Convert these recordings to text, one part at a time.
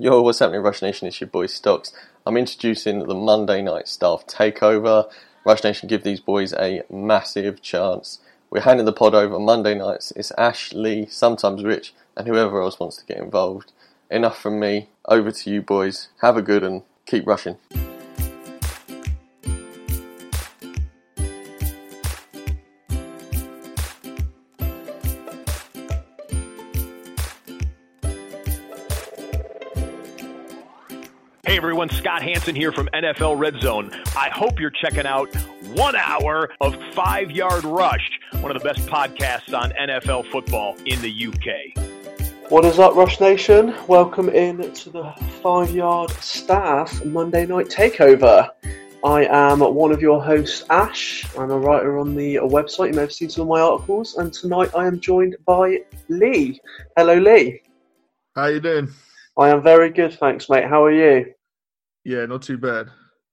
Yo, what's happening, Rush Nation? It's your boy Stocks. I'm introducing the Monday Night Staff Takeover. Rush Nation give these boys a massive chance. We're handing the pod over Monday nights. It's Ash, Lee, sometimes Rich, and whoever else wants to get involved. Enough from me. Over to you, boys. Have a good and keep rushing. Everyone, Scott Hanson here from NFL Red Zone. I hope you're checking out one hour of Five Yard Rush, one of the best podcasts on NFL football in the UK. What is up, Rush Nation? Welcome in to the Five Yard Staff Monday Night Takeover. I am one of your hosts, Ash. I'm a writer on the website. You may have seen some of my articles, and tonight I am joined by Lee. Hello, Lee. How you doing? I am very good, thanks, mate. How are you? Yeah, not too bad.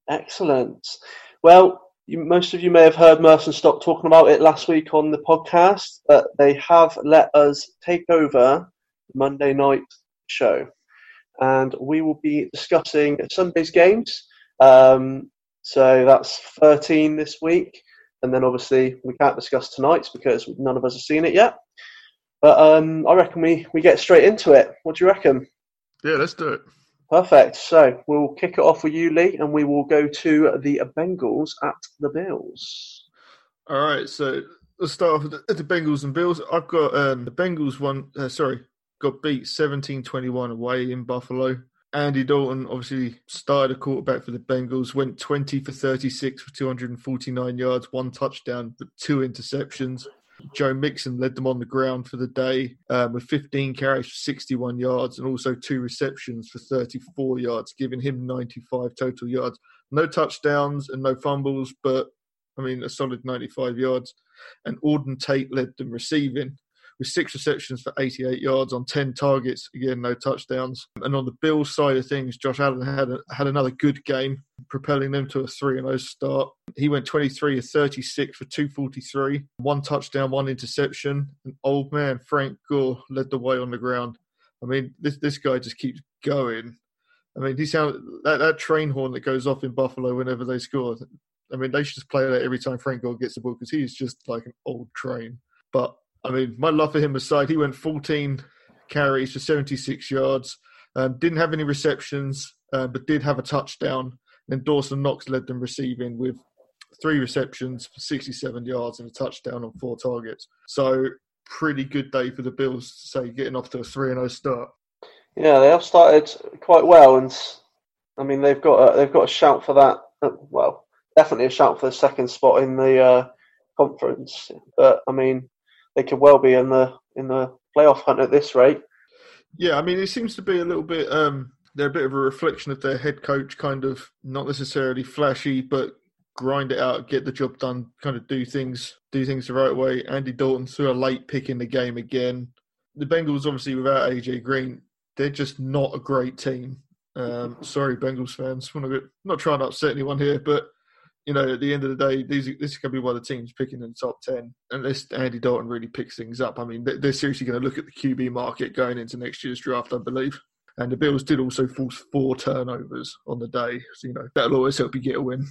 Excellent. Well, you, most of you may have heard Merson Stock talking about it last week on the podcast, but they have let us take over the Monday night show. And we will be discussing Sunday's games. Um, so that's 13 this week. And then obviously we can't discuss tonight's because none of us have seen it yet. But um, I reckon we, we get straight into it. What do you reckon? Yeah, let's do it. Perfect. So we'll kick it off with you, Lee, and we will go to the Bengals at the Bills. All right. So let's start off with the, the Bengals and Bills. I've got um, the Bengals one. Uh, sorry, got beat 17-21 away in Buffalo. Andy Dalton obviously started a quarterback for the Bengals, went 20 for 36 for 249 yards, one touchdown, but two interceptions. Joe Mixon led them on the ground for the day um, with 15 carries for 61 yards and also two receptions for 34 yards, giving him 95 total yards. No touchdowns and no fumbles, but I mean, a solid 95 yards. And Auden Tate led them receiving with six receptions for 88 yards on 10 targets. Again, no touchdowns. And on the Bills side of things, Josh Allen had a, had another good game, propelling them to a 3 0 start. He went 23 of 36 for 243, one touchdown, one interception. And old man Frank Gore led the way on the ground. I mean, this, this guy just keeps going. I mean, he sound that, that train horn that goes off in Buffalo whenever they score. I mean, they should just play that every time Frank Gore gets the ball because he's just like an old train. But I mean, my love for him aside, he went 14 carries for 76 yards. Um, didn't have any receptions, uh, but did have a touchdown. And Dawson Knox led them receiving with three receptions for 67 yards and a touchdown on four targets. So pretty good day for the Bills, to say, getting off to a 3 0 start. Yeah, they have started quite well, and I mean they've got a, they've got a shout for that. Uh, well, definitely a shout for the second spot in the uh, conference. But I mean, they could well be in the in the playoff hunt at this rate. Yeah, I mean, it seems to be a little bit. Um, they're a bit of a reflection of their head coach, kind of not necessarily flashy, but grind it out, get the job done, kind of do things, do things the right way. Andy Dalton threw a late pick in the game again. The Bengals, obviously, without AJ Green, they're just not a great team. Um, sorry, Bengals fans. Not trying to upset anyone here, but you know, at the end of the day, these this to be one of the teams picking in the top ten, unless Andy Dalton really picks things up. I mean, they're seriously going to look at the QB market going into next year's draft, I believe. And the Bills did also force four turnovers on the day, so you know that'll always help you get a win.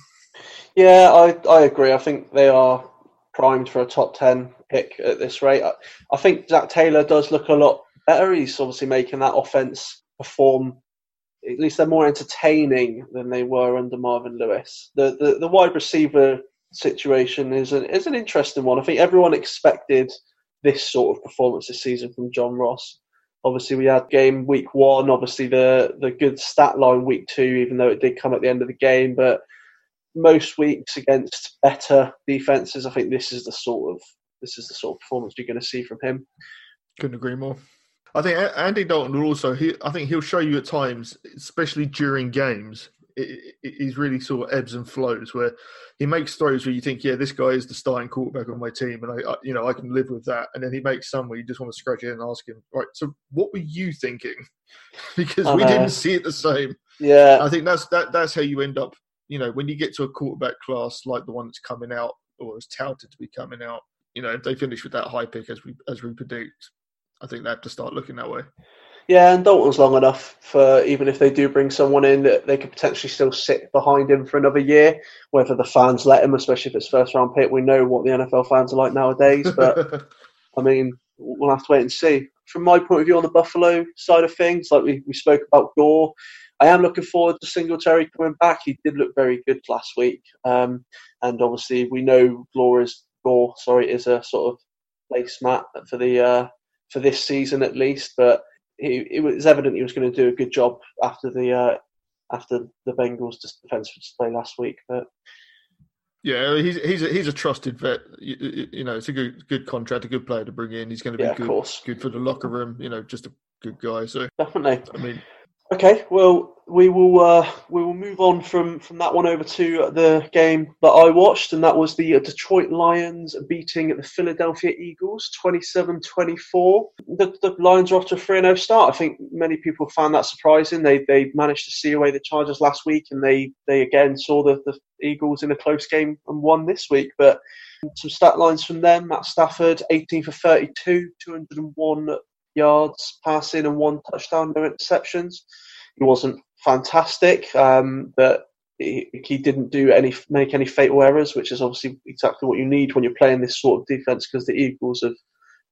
Yeah, I I agree. I think they are primed for a top ten pick at this rate. I, I think Zac Taylor does look a lot better. He's obviously making that offense perform at least they're more entertaining than they were under Marvin Lewis. The the, the wide receiver situation is an is an interesting one. I think everyone expected this sort of performance this season from John Ross. Obviously, we had game week one. Obviously, the the good stat line week two, even though it did come at the end of the game. But most weeks against better defenses, I think this is the sort of this is the sort of performance you're going to see from him. Couldn't agree more. I think Andy Dalton will also. He, I think he'll show you at times, especially during games. It, it, he's really sort of ebbs and flows where he makes throws where you think, yeah, this guy is the starting quarterback on my team, and I, I, you know, I can live with that. And then he makes some where you just want to scratch it and ask him, right, so what were you thinking? because we didn't see it the same. Yeah, I think that's that. That's how you end up. You know, when you get to a quarterback class like the one that's coming out or is touted to be coming out, you know, if they finish with that high pick as we as we predict, I think they have to start looking that way. Yeah, and Dalton's long enough for even if they do bring someone in that they could potentially still sit behind him for another year, whether the fans let him, especially if it's first round pick. We know what the NFL fans are like nowadays, but I mean, we'll have to wait and see. From my point of view on the Buffalo side of things, like we, we spoke about Gore, I am looking forward to Singletary coming back. He did look very good last week, um, and obviously we know Gore is Gore, sorry, is a sort of placemat for the uh, for this season at least. But he, it was evident he was going to do a good job after the uh, after the Bengals' defensive display last week. But yeah, he's he's a, he's a trusted vet. You, you, know, it's a good good contract, a good player to bring in. He's going to be yeah, good, good for the locker room. You know, just a good guy. So definitely. I mean, Okay, well, we will uh, we will move on from, from that one over to the game that I watched, and that was the Detroit Lions beating the Philadelphia Eagles 27-24. The, the Lions are off to a 3-0 start. I think many people found that surprising. They they managed to see away the Chargers last week, and they, they again saw the, the Eagles in a close game and won this week. But some stat lines from them: Matt Stafford, 18 for 32, 201 yards passing and one touchdown, no interceptions. He wasn't fantastic, um, but he, he, didn't do any make any fatal errors, which is obviously exactly what you need when you're playing this sort of defense because the Eagles have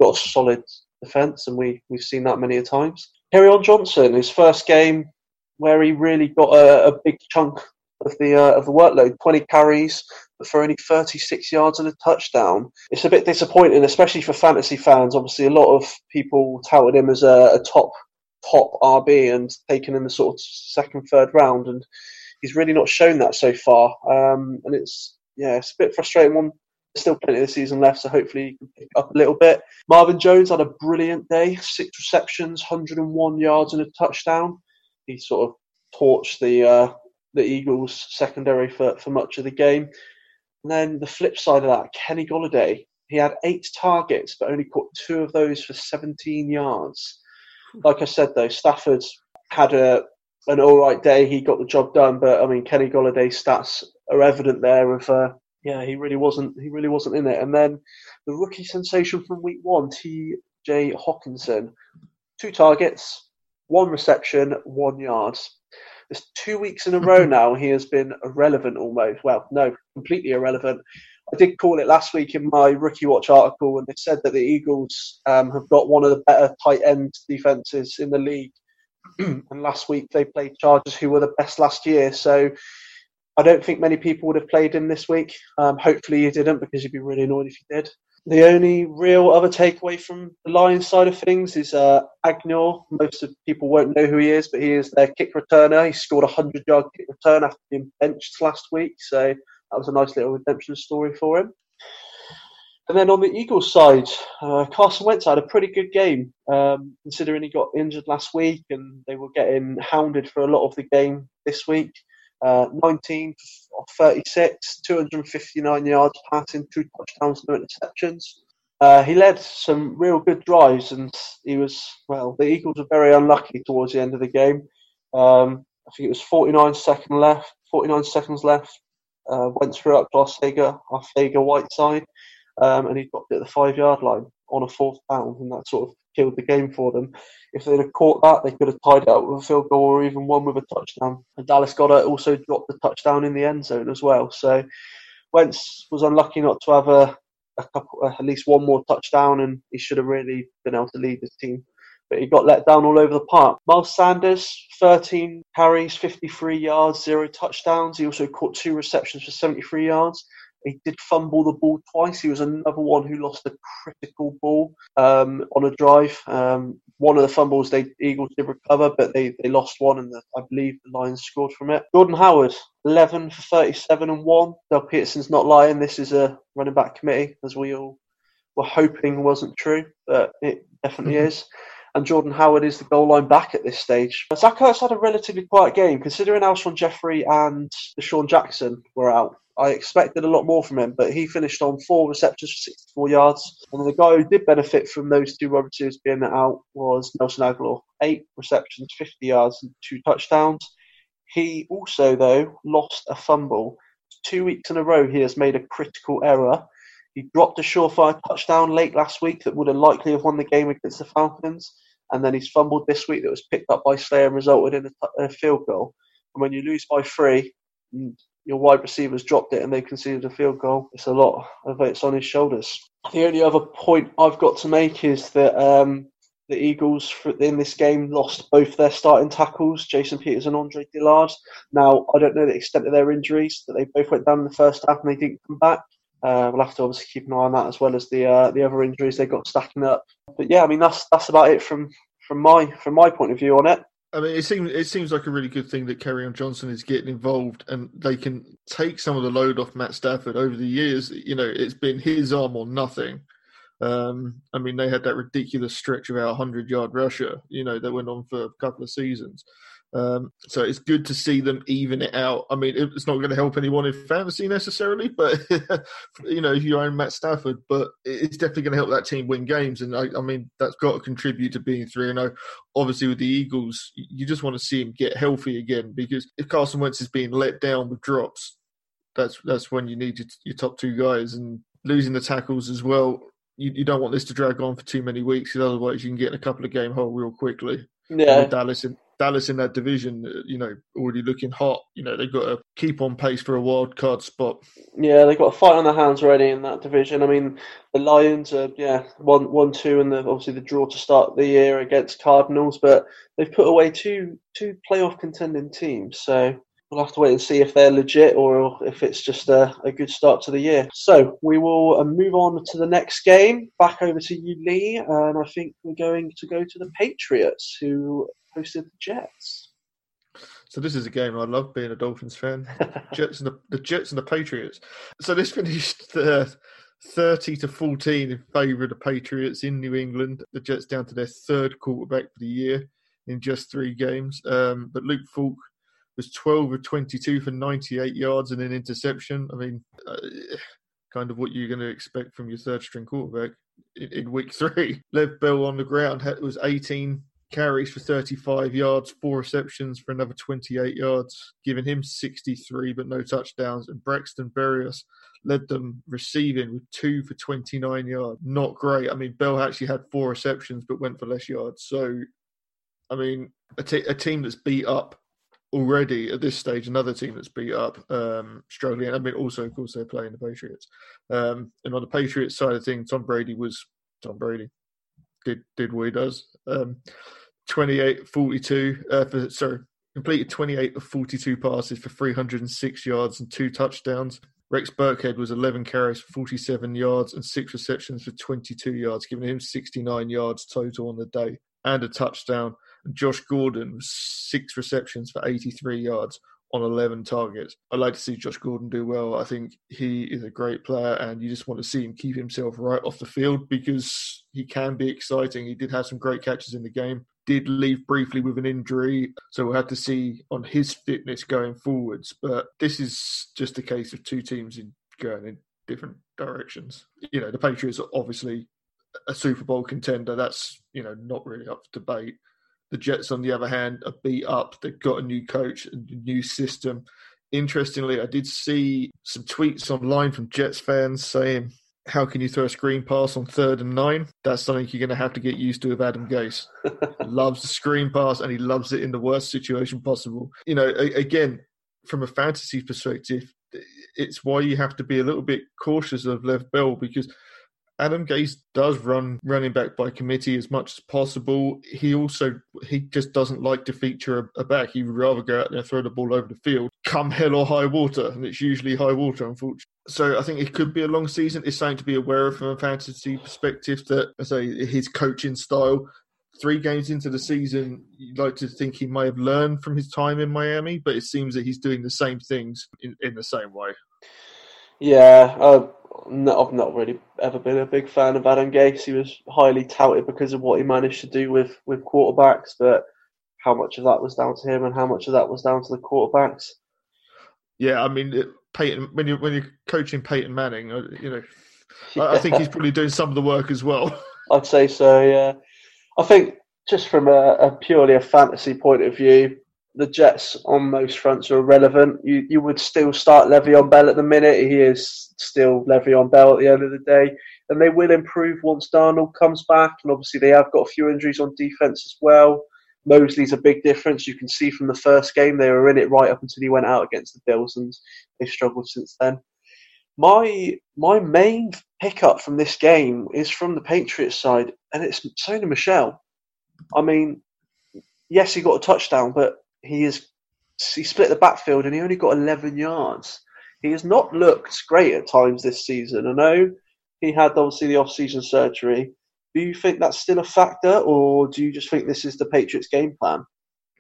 got a solid defense, and we we've seen that many a times. Kerryon Johnson, his first game where he really got a, a big chunk of the uh, of the workload, 20 carries, for only 36 yards and a touchdown. It's a bit disappointing, especially for fantasy fans. Obviously, a lot of people touted him as a, a top top RB and taken in the sort of second, third round, and he's really not shown that so far. Um, and it's yeah, it's a bit frustrating. One still plenty of the season left, so hopefully he can pick up a little bit. Marvin Jones had a brilliant day, six receptions, 101 yards and a touchdown. He sort of torched the uh, the Eagles secondary for, for much of the game. And then the flip side of that, Kenny Golladay, he had eight targets, but only caught two of those for 17 yards. Like I said, though, Stafford had a an all right day. He got the job done, but I mean, Kenny Golladay's stats are evident there. Of uh, yeah, he really wasn't. He really wasn't in it. And then the rookie sensation from week one, T.J. Hockenson, two targets, one reception, one yard. It's two weeks in a row now he has been irrelevant almost. Well, no, completely irrelevant. I did call it last week in my rookie watch article, and they said that the Eagles um, have got one of the better tight end defenses in the league. and last week they played Chargers, who were the best last year. So I don't think many people would have played him this week. Um, hopefully you didn't, because you'd be really annoyed if you did. The only real other takeaway from the Lions side of things is uh, Agnew. Most of people won't know who he is, but he is their kick returner. He scored a 100 yard kick return after being benched last week, so that was a nice little redemption story for him. And then on the Eagles side, uh, Carson Wentz had a pretty good game, um, considering he got injured last week and they were getting hounded for a lot of the game this week. Uh, 19 of 36, 259 yards passing, two touchdowns, no interceptions. Uh, he led some real good drives, and he was well. The Eagles were very unlucky towards the end of the game. Um, I think it was 49 seconds left. 49 seconds left. Uh, went through up to Arcega, Arcega Whiteside um, and he dropped it at the five yard line on a fourth down, and that sort of killed the game for them. If they'd have caught that, they could have tied it up with a field goal or even won with a touchdown. And Dallas Goedert also dropped the touchdown in the end zone as well. So Wentz was unlucky not to have a, a couple, uh, at least one more touchdown, and he should have really been able to lead his team. But he got let down all over the park. Miles Sanders, 13 carries, 53 yards, zero touchdowns. He also caught two receptions for 73 yards. He did fumble the ball twice. He was another one who lost a critical ball um, on a drive. Um, one of the fumbles they Eagles did recover, but they, they lost one, and the, I believe the Lions scored from it. Jordan Howard, 11 for 37 and 1. Del Pederson's not lying. This is a running back committee, as we all were hoping wasn't true, but it definitely mm-hmm. is and Jordan Howard is the goal line back at this stage. Zach Ertz had a relatively quiet game, considering Alshon Jeffery and DeSean Jackson were out. I expected a lot more from him, but he finished on four receptions for 64 yards. And the guy who did benefit from those two wide receivers being out was Nelson Agholor. Eight receptions, 50 yards, and two touchdowns. He also, though, lost a fumble. Two weeks in a row, he has made a critical error. He dropped a surefire touchdown late last week that would have likely have won the game against the Falcons. And then he's fumbled this week that was picked up by Slayer and resulted in a, a field goal. And when you lose by three, mm, your wide receivers dropped it and they conceded a field goal. It's a lot of it's on his shoulders. The only other point I've got to make is that um, the Eagles in this game lost both their starting tackles, Jason Peters and Andre Dillard. Now, I don't know the extent of their injuries, that they both went down in the first half and they didn't come back. Uh, we'll have to obviously keep an eye on that as well as the uh, the other injuries they got stacking up. But yeah, I mean that's that's about it from from my from my point of view on it. I mean, it seems it seems like a really good thing that Kerryon Johnson is getting involved, and they can take some of the load off Matt Stafford. Over the years, you know, it's been his arm or nothing. Um, I mean, they had that ridiculous stretch of our hundred yard rusher, you know, that went on for a couple of seasons. Um, so it's good to see them even it out. I mean, it's not going to help anyone in fantasy necessarily, but you know, if you own Matt Stafford, but it's definitely going to help that team win games. And I, I mean, that's got to contribute to being three and zero. Obviously, with the Eagles, you just want to see him get healthy again because if Carson Wentz is being let down with drops, that's that's when you need your, your top two guys and losing the tackles as well. You, you don't want this to drag on for too many weeks, because otherwise you can get in a couple of game hole real quickly. Yeah, Dallas in, Dallas in that division, uh, you know, already looking hot. You know, they've got to keep on pace for a wild card spot. Yeah, they've got a fight on their hands already in that division. I mean, the Lions are yeah one one two, and the, obviously the draw to start the year against Cardinals, but they've put away two two playoff contending teams. So we'll have to wait and see if they're legit or if it's just a, a good start to the year. So we will uh, move on to the next game. Back over to you, Lee, and I think we're going to go to the Patriots, who hosted the Jets. So this is a game I love being a Dolphins fan. Jets and the, the, Jets and the Patriots. So this finished uh, thirty to fourteen in favour of the Patriots in New England. The Jets down to their third quarterback for the year in just three games. Um, but Luke Falk was twelve of twenty-two for ninety-eight yards and an interception. I mean, uh, kind of what you're going to expect from your third-string quarterback in, in week three. Lev Bell on the ground was eighteen carries for 35 yards, four receptions for another 28 yards, giving him 63 but no touchdowns. And Braxton Berrios led them receiving with two for 29 yards. Not great. I mean, Bell actually had four receptions but went for less yards. So, I mean, a, t- a team that's beat up already at this stage, another team that's beat up, um, struggling. I mean, also, of course, they're playing the Patriots. Um, and on the Patriots side of things, Tom Brady was Tom Brady. Did did what he does. Um, 28 42 uh, for, sorry completed 28 of 42 passes for 306 yards and two touchdowns Rex Burkhead was 11 carries for 47 yards and six receptions for 22 yards, giving him 69 yards total on the day and a touchdown. Josh Gordon was six receptions for 83 yards on 11 targets. I'd like to see Josh Gordon do well. I think he is a great player, and you just want to see him keep himself right off the field because he can be exciting. He did have some great catches in the game, did leave briefly with an injury, so we'll have to see on his fitness going forwards. But this is just a case of two teams in going in different directions. You know, the Patriots are obviously a Super Bowl contender. That's, you know, not really up for debate. The Jets, on the other hand, are beat up. They've got a new coach, a new system. Interestingly, I did see some tweets online from Jets fans saying, How can you throw a screen pass on third and nine? That's something you're going to have to get used to with Adam Gase. loves the screen pass and he loves it in the worst situation possible. You know, again, from a fantasy perspective, it's why you have to be a little bit cautious of Lev Bell because Adam Gase does run running back by committee as much as possible. He also he just doesn't like to feature a, a, back. He would rather go out there and throw the ball over the field, come hell or high water, and it's usually high water, unfortunately. So I think it could be a long season. It's something to be aware of from a fantasy perspective. That I say his coaching style. Three games into the season, you'd like to think he may have learned from his time in Miami, but it seems that he's doing the same things in, in the same way. Yeah, uh, no, I've not really ever been a big fan of Adam Gase. He was highly touted because of what he managed to do with, with quarterbacks, but how much of that was down to him and how much of that was down to the quarterbacks? Yeah, I mean, Peyton, when you when you're coaching Peyton Manning, uh, you know, yeah. I, I think he's probably doing some of the work as well. I'd say so. Yeah, I think just from a, a purely a fantasy point of view, the Jets on most fronts are irrelevant. You you would still start Le'Veon Bell at the minute. He is still Le'Veon Bell at the end of the day, and they will improve once Darnold comes back. And obviously, they have got a few injuries on defense as well. Mosley's a big difference. You can see from the first game they were in it right up until he went out against the Bills, and they've struggled since then. My my main pickup from this game is from the Patriots side, and it's Sony Michel. I mean, yes, he got a touchdown, but he is he split the backfield and he only got 11 yards. He has not looked great at times this season. I know he had obviously the off-season surgery. Do you think that's still a factor, or do you just think this is the Patriots' game plan?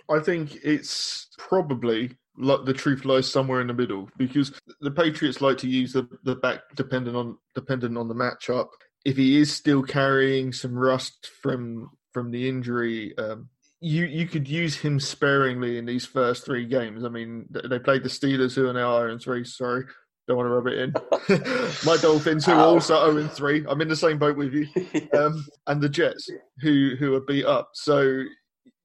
I think it's probably like the truth lies somewhere in the middle because the Patriots like to use the, the back dependent on dependent on the matchup. If he is still carrying some rust from from the injury, um, you you could use him sparingly in these first three games. I mean, they played the Steelers, who are now 0 3. Sorry, don't want to rub it in. My Dolphins, who are also 0 3. I'm in the same boat with you. Um, and the Jets, who who are beat up. So,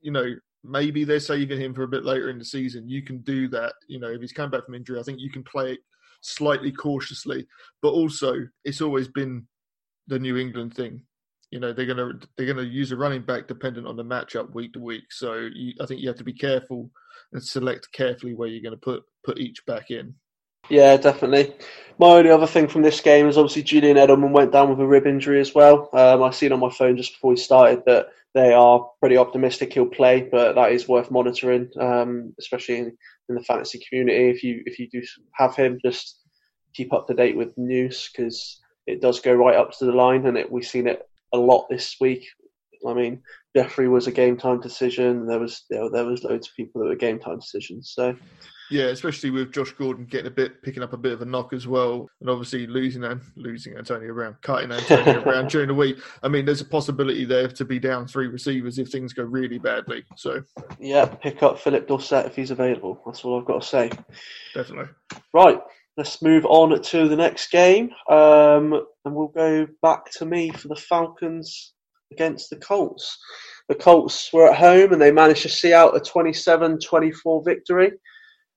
you know, maybe they're saving him for a bit later in the season. You can do that. You know, if he's come back from injury, I think you can play it slightly cautiously. But also, it's always been the New England thing you know they're gonna they're gonna use a running back dependent on the matchup week to week. So you, I think you have to be careful and select carefully where you're going to put put each back in. Yeah, definitely. My only other thing from this game is obviously Julian Edelman went down with a rib injury as well. Um, I seen on my phone just before we started that they are pretty optimistic he'll play, but that is worth monitoring, um, especially in, in, the fantasy community. If you if you do have him, just keep up to date with news because it does go right up to the line, and it, we've seen it a lot this week. I mean, Jeffery was a game time decision. There was you know, there was loads of people that were game time decisions. So yeah, especially with Josh Gordon getting a bit, picking up a bit of a knock as well, and obviously losing and losing Antonio Brown, cutting Antonio Brown during the week. I mean, there's a possibility there to be down three receivers if things go really badly. So yeah, pick up Phillip Dorsett if he's available. That's all I've got to say. Definitely. Right, let's move on to the next game, um, and we'll go back to me for the Falcons against the Colts. The Colts were at home and they managed to see out a 27 24 victory.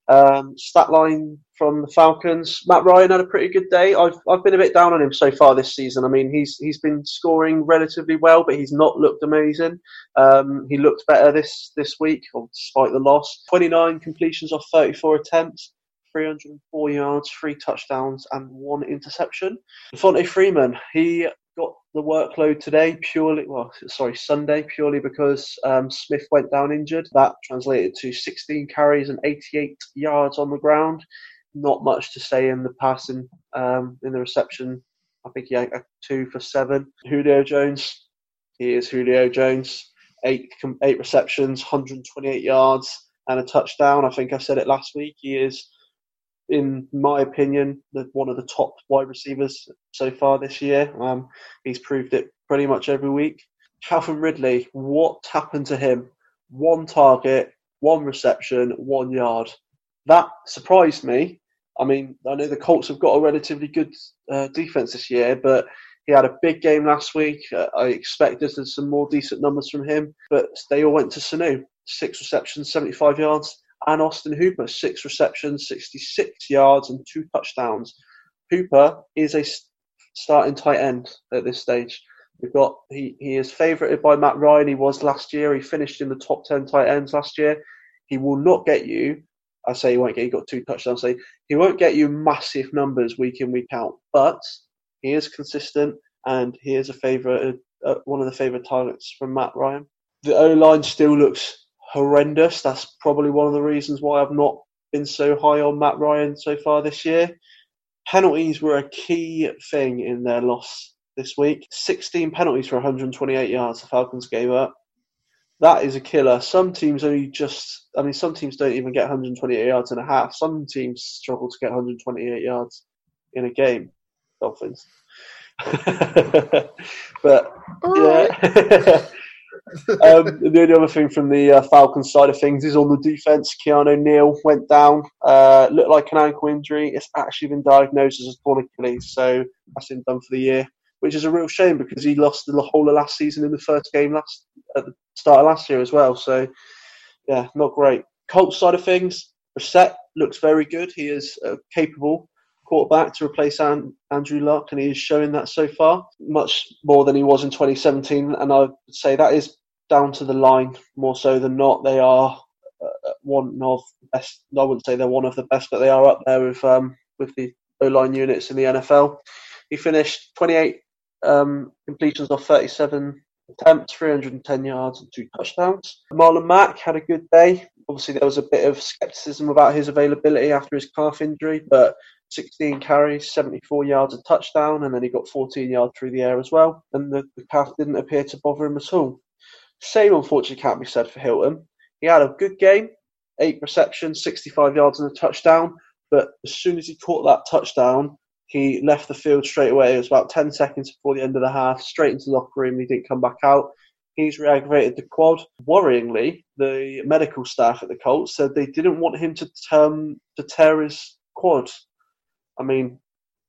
Um, stat line from the Falcons. Matt Ryan had a pretty good day. I've I've been a bit down on him so far this season. I mean, he's he's been scoring relatively well, but he's not looked amazing. Um, he looked better this this week, despite the loss. 29 completions off 34 attempts. 304 yards, three touchdowns, and one interception. Fonte Freeman, he got the workload today purely, well, sorry, Sunday, purely because um, Smith went down injured. That translated to 16 carries and 88 yards on the ground. not much to say in the passing, um, in the reception. I think he had a two for seven. Julio Jones, he is Julio Jones. Eight eight receptions, 128 yards, and a touchdown. I think I said it last week. He is, in my opinion, the, one of the top wide receivers so far this year. Um, he's proved it pretty much every week. Calvin Ridley, what happened to him? One target, one reception, one yard. That surprised me. I mean, I know the Colts have got a relatively good uh, defense this year, but he had a big game last week. Uh, I expected some more decent numbers from him, but they all went to Sanu. Six receptions, 75 yards. And Austin Hooper, six receptions, 66 yards, and two touchdowns. Hooper is a starting tight end at this stage. We've got he, he is favoured by Matt Ryan. He was last year. He finished in the top ten tight ends last year. He will not get you. I say he won't get. He got two touchdowns. He won't get you massive numbers week in week out, but he is consistent and he is a favourite, uh, one of the favourite targets from Matt Ryan. The O line still looks horrendous. That's probably one of the reasons why I've not been so high on Matt Ryan so far this year. Penalties were a key thing in their loss this week. 16 penalties for 128 yards the Falcons gave up. That is a killer. Some teams only just, I mean, some teams don't even get 128 yards and a half. Some teams struggle to get 128 yards in a game. Dolphins. but, yeah. um, the only other thing from the uh, Falcons side of things is on the defense. Keanu Neal went down, uh, looked like an ankle injury. It's actually been diagnosed as a torn Achilles, so that's him done for the year, which is a real shame because he lost the whole of last season in the first game last at the start of last year as well. So, yeah, not great. Colts side of things, Brissett looks very good. He is uh, capable quarterback to replace An- Andrew Luck, and he is showing that so far, much more than he was in 2017. And I would say that is down to the line more so than not. They are uh, one of the best. I wouldn't say they're one of the best, but they are up there with um, with the O line units in the NFL. He finished 28 um, completions off 37 attempts, 310 yards, and two touchdowns. Marlon Mack had a good day. Obviously, there was a bit of skepticism about his availability after his calf injury, but 16 carries, 74 yards, a touchdown, and then he got 14 yards through the air as well. And the, the calf didn't appear to bother him at all. Same, unfortunately, can't be said for Hilton. He had a good game, eight receptions, 65 yards, and a touchdown. But as soon as he caught that touchdown, he left the field straight away. It was about 10 seconds before the end of the half, straight into the locker room. He didn't come back out. He's re-aggravated the quad. Worryingly, the medical staff at the Colts said they didn't want him to, term, to tear his quad I mean,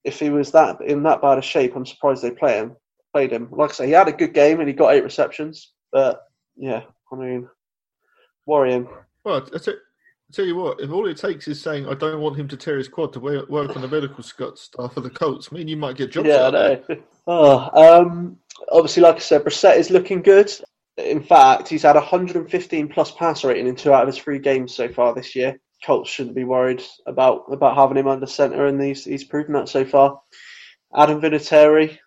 if he was that in that bad a shape, I'm surprised they play him. Played him. Like I say, he had a good game and he got eight receptions. But yeah, I mean, worrying. Well, I tell, I tell you what, if all it takes is saying I don't want him to tear his quad to work on the medical stuff for the Colts, I mean, you might get jobs. Yeah, I know. oh, um, obviously, like I said, Brissett is looking good. In fact, he's had 115 plus pass rating in two out of his three games so far this year. Colts shouldn't be worried about about having him under centre, and he's he's proven that so far. Adam Vinatieri,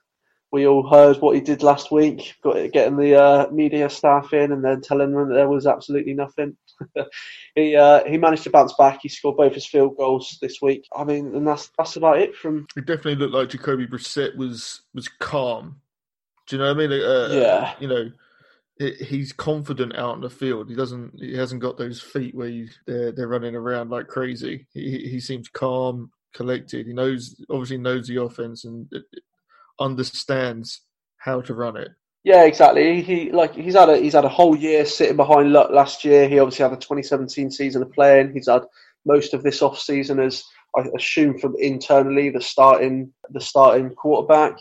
we all heard what he did last week, got getting the uh, media staff in and then telling them that there was absolutely nothing. he uh, he managed to bounce back. He scored both his field goals this week. I mean, and that's that's about it from. It definitely looked like Jacoby Brissett was was calm. Do you know what I mean? Uh, yeah. You know, he's confident out in the field. He doesn't. He hasn't got those feet where you, they're they're running around like crazy. He he seems calm, collected. He knows obviously knows the offense and understands how to run it. Yeah, exactly. He like he's had a he's had a whole year sitting behind Luck last year. He obviously had the 2017 season of playing. He's had most of this off season as I assume from internally the starting the starting quarterback.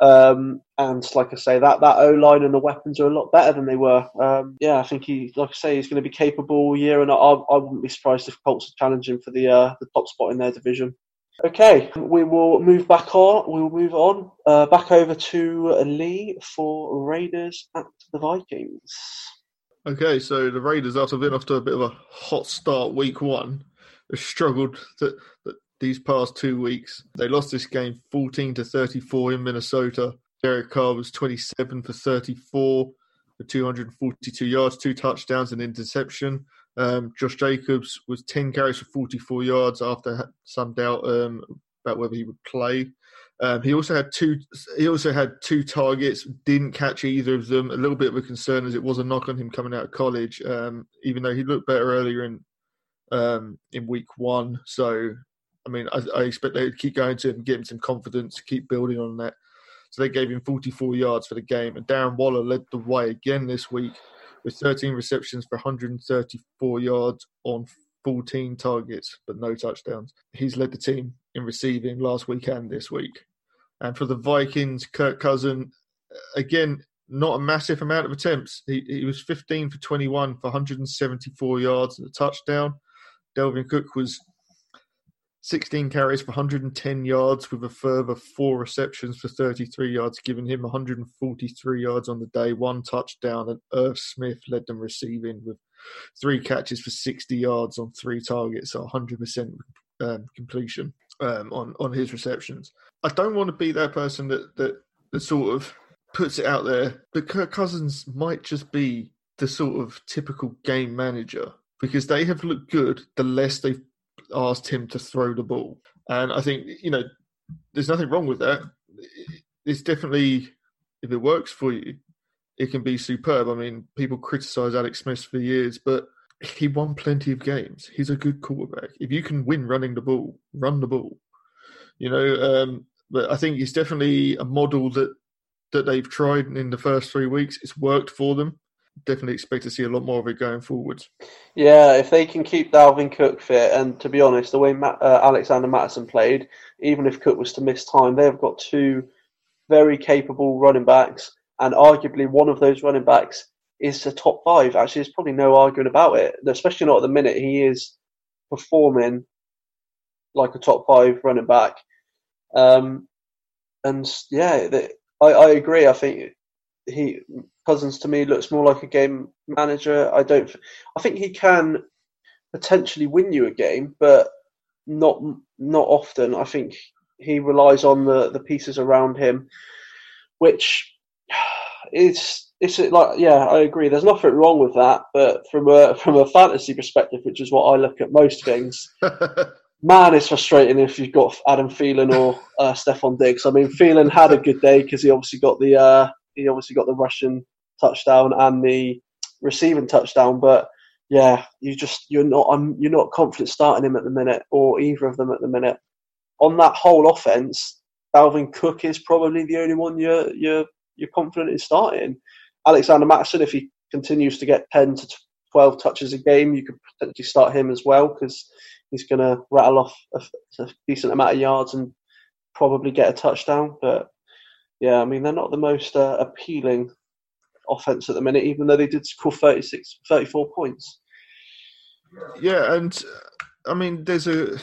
Um, and like I say, that that O line and the weapons are a lot better than they were. Um, yeah, I think he, like I say, he's going to be capable year, and I, I wouldn't be surprised if Colts are challenging for the uh, the top spot in their division. Okay, we will move back on. We will move on uh, back over to Lee for Raiders at the Vikings. Okay, so the Raiders, after being off to a bit of a hot start week one, have struggled to, these past two weeks. They lost this game 14 to 34 in Minnesota. Derek Carr was 27 for 34 for 242 yards, two touchdowns, and interception. Um, Josh Jacobs was 10 carries for 44 yards after some doubt um, about whether he would play. Um, he also had two. He also had two targets. Didn't catch either of them. A little bit of a concern as it was a knock on him coming out of college. Um, even though he looked better earlier in um, in week one. So, I mean, I, I expect they would keep going to him, give him some confidence, keep building on that. So they gave him 44 yards for the game, and Darren Waller led the way again this week with 13 receptions for 134 yards on 14 targets, but no touchdowns. He's led the team in receiving last week and this week. And for the Vikings, Kirk Cousin, again, not a massive amount of attempts. He, he was 15 for 21 for 174 yards and a touchdown. Dalvin Cook was 16 carries for 110 yards with a further four receptions for 33 yards, giving him 143 yards on the day, one touchdown, and Irv Smith led them receiving with three catches for 60 yards on three targets, so 100% um, completion um, on on his receptions. I don't want to be that person that that, that sort of puts it out there, but Kirk Cousins might just be the sort of typical game manager because they have looked good the less they've asked him to throw the ball. And I think, you know, there's nothing wrong with that. It's definitely, if it works for you, it can be superb. I mean, people criticize Alex Smith for years, but he won plenty of games. He's a good quarterback. If you can win running the ball, run the ball. You know, um, but I think it's definitely a model that that they've tried in the first three weeks. It's worked for them definitely expect to see a lot more of it going forward. Yeah, if they can keep Dalvin Cook fit, and to be honest, the way Matt, uh, Alexander Mattison played, even if Cook was to miss time, they've got two very capable running backs, and arguably one of those running backs is a top five. Actually, there's probably no arguing about it, especially not at the minute. He is performing like a top five running back. Um, and yeah, the, I, I agree. I think he Cousins to me looks more like a game manager. I don't. I think he can potentially win you a game, but not not often. I think he relies on the the pieces around him, which is it's like yeah, I agree. There's nothing wrong with that, but from a from a fantasy perspective, which is what I look at most things. man, it's frustrating if you've got Adam Thielen or uh, Stefon Diggs. I mean, Thielen had a good day because he obviously got the uh, he obviously got the rushing touchdown and the receiving touchdown. But yeah, you just you're not I'm, you're not confident starting him at the minute or either of them at the minute. On that whole offense, Dalvin Cook is probably the only one you're you're you're confident in starting. Alexander Mattison, if he continues to get ten to twelve touches a game, you could potentially start him as well because he's going to rattle off a, a, decent amount of yards and probably get a touchdown. But yeah, I mean they're not the most uh, appealing offense at the minute, even though they did score 36, 34 points. Yeah, and uh, I mean, there's a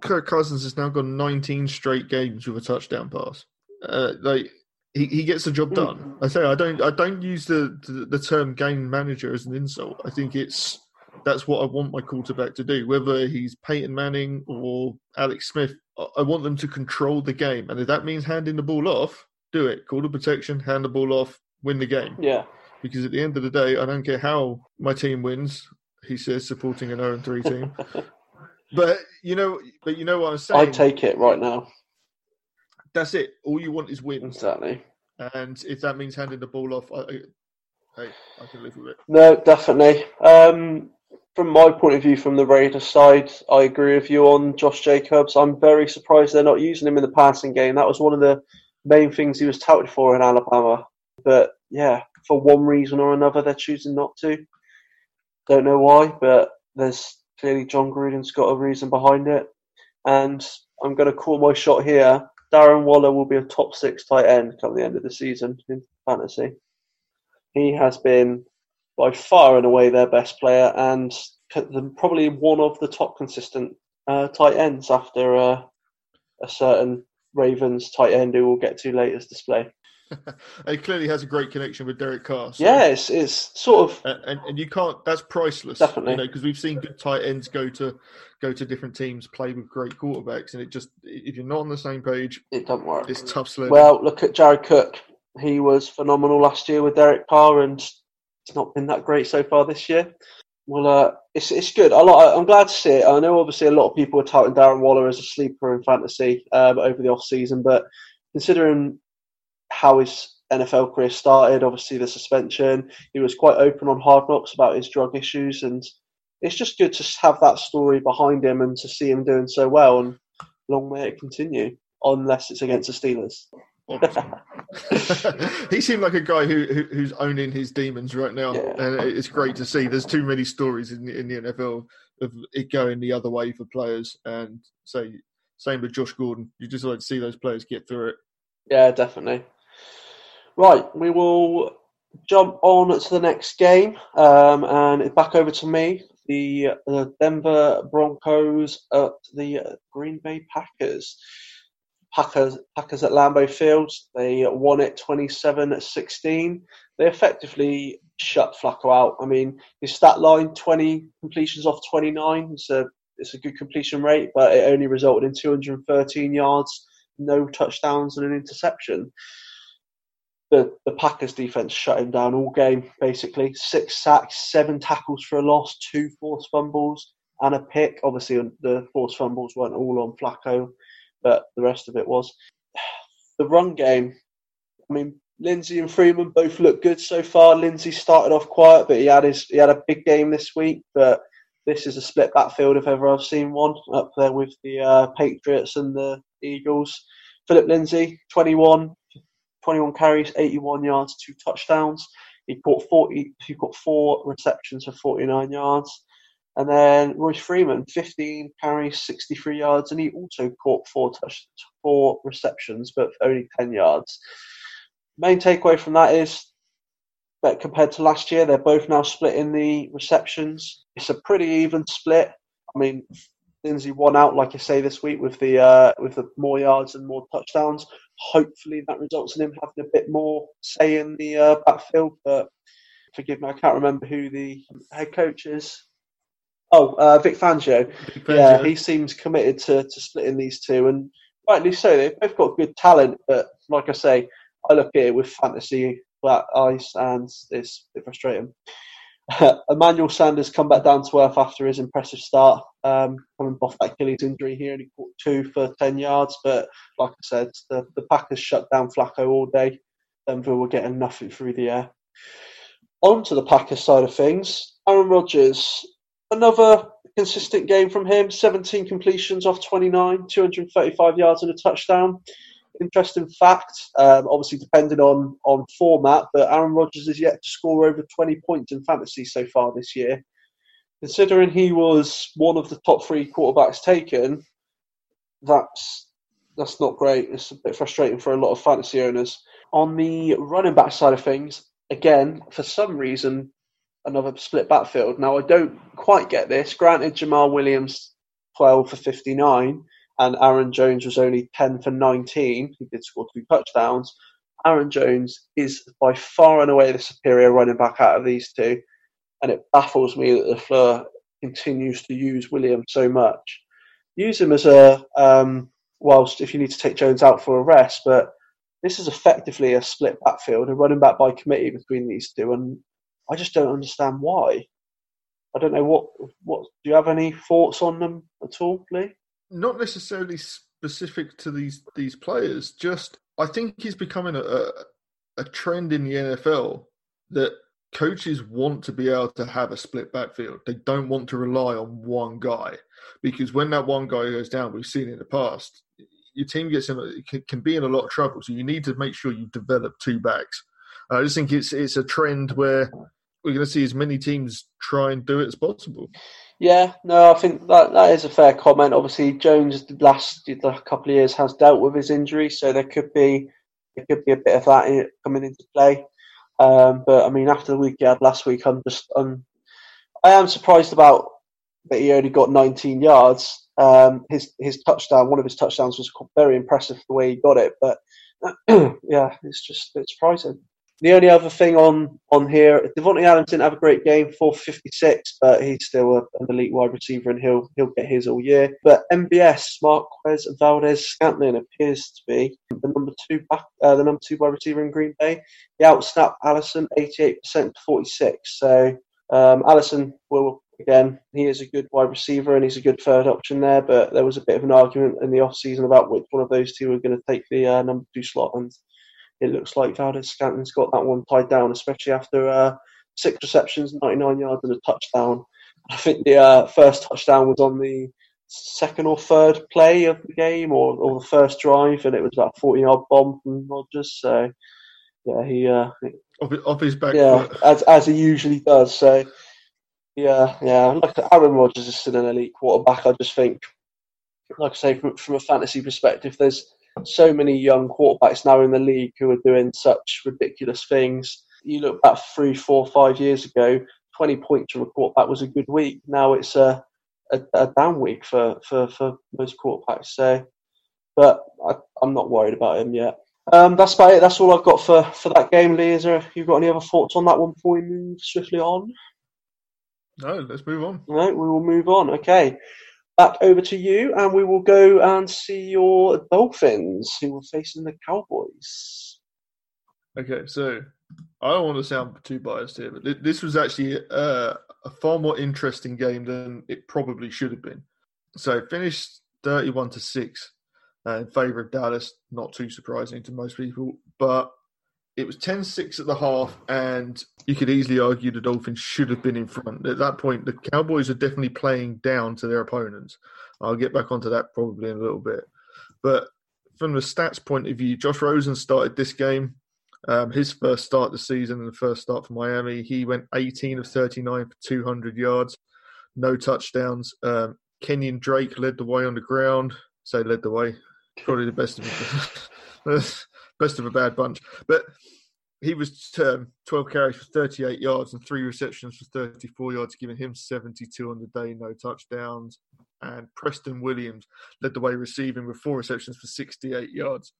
Kirk Cousins has now gone 19 straight games with a touchdown pass. Uh, like he, he gets the job done. Mm. I say I don't I don't use the, the, the term game manager as an insult. I think it's that's what I want my quarterback to do. Whether he's Peyton Manning or Alex Smith, I want them to control the game, and if that means handing the ball off, do it. Call the protection, hand the ball off, win the game. Yeah. Because at the end of the day, I don't care how my team wins. He says supporting an 0 3 team. but you know, but you know what I'm saying. I take it right now. That's it. All you want is win. Exactly. And if that means handing the ball off, I, I, hey, I can live with it. No, definitely. Um, from my point of view, from the Raiders side, I agree with you on Josh Jacobs. I'm very surprised they're not using him in the passing game. That was one of the main things he was touted for in Alabama. But yeah, for one reason or another, they're choosing not to. Don't know why, but there's clearly Jon Gruden's got a reason behind it. And I'm going to call my shot here. Darren Waller will be a top six tight end come the end of the season in fantasy. He has been by far and away their best player and probably one of the top consistent uh, tight ends after uh, a certain Ravens tight end who we'll get to later's display. He clearly has a great connection with Derek Carr. So. Yeah, it's, it's sort of, and, and you can't. That's priceless. Definitely, you know, because we've seen good tight ends go to go to different teams, play with great quarterbacks, and it just if you're not on the same page, it doesn't work. It's tough sledding. Well, look at Jared Cook. He was phenomenal last year with Derek Carr, and it's not been that great so far this year. Well, uh, it's it's good. I I'm glad to see it. I know obviously a lot of people are touting Darren Waller as a sleeper in fantasy um, over the off season, but considering how his NFL career started, obviously the suspension, he was quite open on Hard Knocks about his drug issues, and it's just good to have that story behind him and to see him doing so well. And long may it continue, unless it's against the Steelers. he seemed like a guy who, who, who's owning his demons right now, Yeah. and it's great to see. There's too many stories in the, in the NFL of it going the other way for players, and so same with Josh Gordon. You just like to see those players get through it. Yeah, definitely. Right, we will jump on to the next game, um, and back over to me. The, the Denver Broncos at the Green Bay Packers. Packers, Packers at Lambeau Field. They won it 27-16. They effectively shut Flacco out. I mean, his stat line, 20 completions off 29. It's a, it's a good completion rate, but it only resulted in 213 yards, no touchdowns, and an interception the, the Packers defense shut him down all game, basically. Six sacks, seven tackles for a loss, two forced fumbles, and a pick. Obviously, the forced fumbles weren't all on Flacco, but the rest of it was. The run game, I mean, Lindsay and Freeman both look good so far. Lindsay started off quiet, but he had his he had a big game this week. But this is a split backfield if ever I've seen one, up there with the uh, Patriots and the Eagles. Phillip Lindsay, 21, 21 carries, 81 yards, two touchdowns. He caught 40. He caught four receptions for 49 yards. And then Royce Freeman, 15 carries, 63 yards, and he also caught four touch, four receptions, but only 10 yards. Main takeaway from that is that compared to last year, they're both now split in the receptions. It's a pretty even split. I mean, Lindsay won out, like I say, this week with the uh, with the more yards and more touchdowns. Hopefully, that results in him having a bit more say in the uh, backfield. But forgive me, I can't remember who the head coach is. Oh, uh, Vic Fangio. Yeah, he seems committed to, to splitting these two, and rightly so. They've both got good talent, but like I say, I look at it with fantasy black eyes, and it's a bit frustrating. Emmanuel Sanders come back down to earth after his impressive start, um, coming off that Achilles injury here, and he caught two for ten yards. But like I said, the, the Packers shut down Flacco all day. Denver were getting nothing through the air. On to the Packers side of things, Aaron Rodgers, another consistent game from him. 17 completions off 29, 235 yards and a touchdown. Interesting fact, um, obviously depending on, on format, but Aaron Rodgers has yet to score over 20 points in fantasy so far this year. Considering he was one of the top three quarterbacks taken, that's that's not great. It's a bit frustrating for a lot of fantasy owners. On the running back side of things, again, for some reason, another split backfield. Now, I don't quite get this. Granted, Jamaal Williams, 12 for 59, and Aaron Jones was only 10 for 19. He did score two touchdowns. Aaron Jones is by far and away the superior running back out of these two, and it baffles me that LaFleur continues to use Williams so much. Use him as a, um, whilst if you need to take Jones out for a rest, but this is effectively a split backfield, a running back by committee between these two, and I just don't understand why. I don't know what what. Do you have any thoughts on them at all, Lee? Not necessarily specific to these these players. Just I think he's becoming a, a a trend in the NFL that coaches want to be able to have a split backfield. They don't want to rely on one guy because when that one guy goes down, we've seen in the past, your team gets in can, can be in a lot of trouble. So you need to make sure you develop two backs. I just think it's it's a trend where we're going to see as many teams try and do it as possible. Yeah, no, I think that that is a fair comment. Obviously, Jones the last the couple of years has dealt with his injury, so there could be there could be a bit of that in, coming into play. Um, but I mean, after the week he had last week, I'm just I'm, I am surprised about that he only got 19 yards. Um, his his touchdown, one of his touchdowns, was very impressive the way he got it. But yeah, it's just it's surprising. The only other thing on on here, Davante Adams didn't have a great game, 456, but he's still a, an elite wide receiver, and he'll he'll get his all year. But MVS Marquez Valdes-Scantling appears to be the number two back, uh, the number two wide receiver in Green Bay. He outsnapped Allison 88% to 46. So Um, Allison will again. He is a good wide receiver and he's a good third option there. But there was a bit of an argument in the off season about which one of those two were going to take the uh, number two slot, and it looks like Valdes-Scantling's got that one tied down, especially after uh, six receptions, 99 yards, and a touchdown. I think the uh, first touchdown was on the second or third play of the game, or, or the first drive, and it was about a 40 yard bomb from Rodgers. So, yeah, he. Uh, off, off his back yeah, foot. as, as he usually does. So, yeah, yeah. Like Aaron Rodgers is still an elite quarterback. I just think, like I say, from, from a fantasy perspective, there's so many young quarterbacks now in the league who are doing such ridiculous things. You look back three, four, five years ago, 20 points from a quarterback was a good week. Now it's a, a, a down week for, for, for most quarterbacks. So, but I, I'm not worried about him yet. Um, that's about it. That's all I've got for, for that game, Lee. Is there, you got any other thoughts on that one before we move swiftly on? No, let's move on. No, we will move on. Okay. Back over to you, and we will go and see your Dolphins, who were facing the Cowboys. Okay, so I don't want to sound too biased here, but th- this was actually uh, a far more interesting game than it probably should have been. So it finished 31 to 6 uh, in favour of Dallas, not too surprising to most people, but it was 10 6 at the half, and you could easily argue the Dolphins should have been in front. At that point, the Cowboys are definitely playing down to their opponents. I'll get back onto that probably in a little bit. But from the stats point of view, Josh Rosen started this game. Um, his first start of the season and the first start for Miami, he went 18 of 39 for 200 yards, no touchdowns. Um, Kenyan Drake led the way on the ground. Say led the way, probably the best of best of a bad bunch. But he was um, 12 carries for 38 yards and three receptions for 34 yards, giving him 72 on the day, no touchdowns. And Preston Williams led the way receiving with four receptions for 68 yards.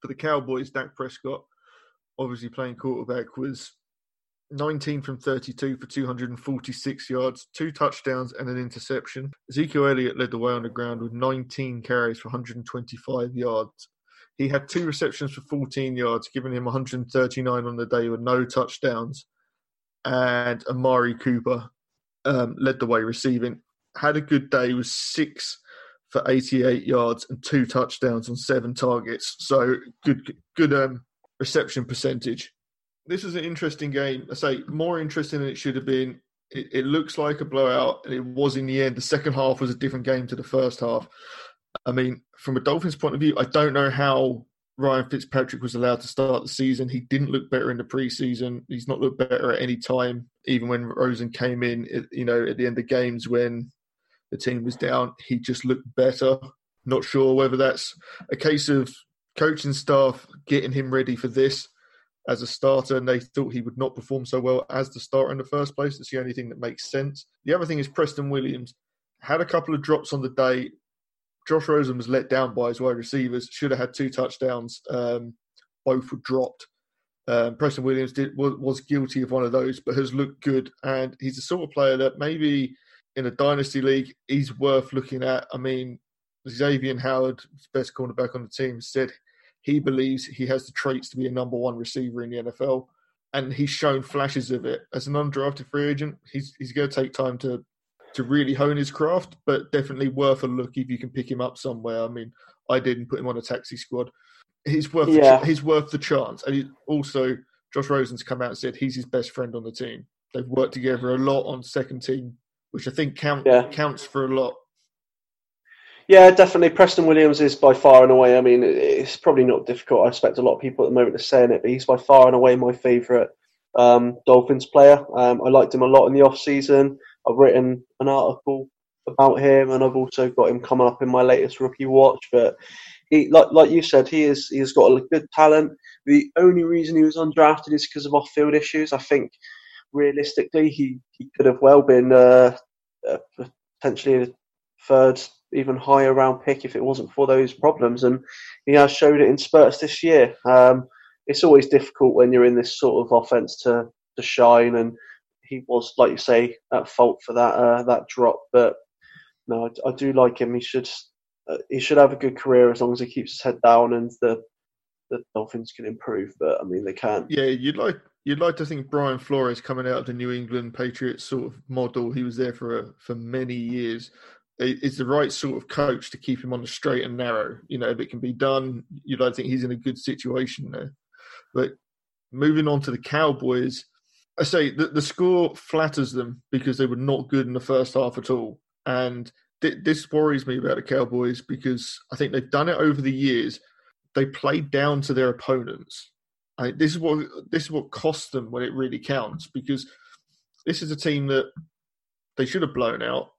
For the Cowboys, Dak Prescott, obviously playing quarterback, was 19 from 32 for 246 yards, two touchdowns, and an interception. Ezekiel Elliott led the way on the ground with 19 carries for 125 yards. He had two receptions for 14 yards, giving him 139 on the day with no touchdowns. And Amari Cooper um, led the way receiving. Had a good day, was six for 88 yards and two touchdowns on seven targets. So good, good um, reception percentage. This is an interesting game. I say more interesting than it should have been. It, it looks like a blowout, and it was in the end. The second half was a different game to the first half. I mean, from a Dolphins point of view, I don't know how Ryan Fitzpatrick was allowed to start the season. He didn't look better in the preseason. He's not looked better at any time, even when Rosen came in. You know, at the end of games when the team was down, he just looked better. Not sure whether that's a case of coaching staff getting him ready for this as a starter, and they thought he would not perform so well as the starter in the first place. That's the only thing that makes sense. The other thing is Preston Williams had a couple of drops on the day. Josh Rosen was let down by his wide receivers. Should have had two touchdowns. Um, both were dropped. Um, Preston Williams did was, was, guilty of one of those, but has looked good. And he's the sort of player that maybe in a dynasty league he's worth looking at. I mean, Xavier Howard, best cornerback on the team, said he believes he has the traits to be a number one receiver in the NFL, and he's shown flashes of it as an undrafted free agent. He's he's going to take time to to really hone his craft, but definitely worth a look if you can pick him up somewhere. I mean, I didn't put him on a taxi squad. He's worth yeah. the, he's worth the chance, and he, also Josh Rosen's come out and said he's his best friend on the team. They've worked together a lot on second team, which I think count, yeah. counts for a lot. Yeah, definitely. Preston Williams is by far and away. I mean, it's probably not difficult. I expect a lot of people at the moment are saying it, but he's by far and away my favourite um, Dolphins player. Um, I liked him a lot in the off season. I've written an article about him, and I've also got him coming up in my latest rookie watch. But he, like like you said, he is he has got a good talent. The only reason he was undrafted is because of off-field issues. I think realistically, he, he could have well been uh, uh, potentially a third, even higher round pick if it wasn't for those problems. And he has showed it in spurts this year. Um, it's always difficult when you're in this sort of offense to to shine and he was, like you say, at fault for that uh, that drop. But no, I, I, do like him. He should uh, he should have a good career as long as he keeps his head down and the the Dolphins can improve. But I mean, they can't. Yeah, you'd like you'd like to think Brian Flores coming out of the New England Patriots sort of model. He was there for for many years. Is the right sort of coach to keep him on the straight and narrow. You know, if it can be done, you'd like to think he's in a good situation there. But moving on to the Cowboys, I say the, the score flatters them because they were not good in the first half at all. And th- this worries me about the Cowboys because I think they've done it over the years. They played down to their opponents. I, this is what this is what costs them when it really counts because this is a team that they should have blown out,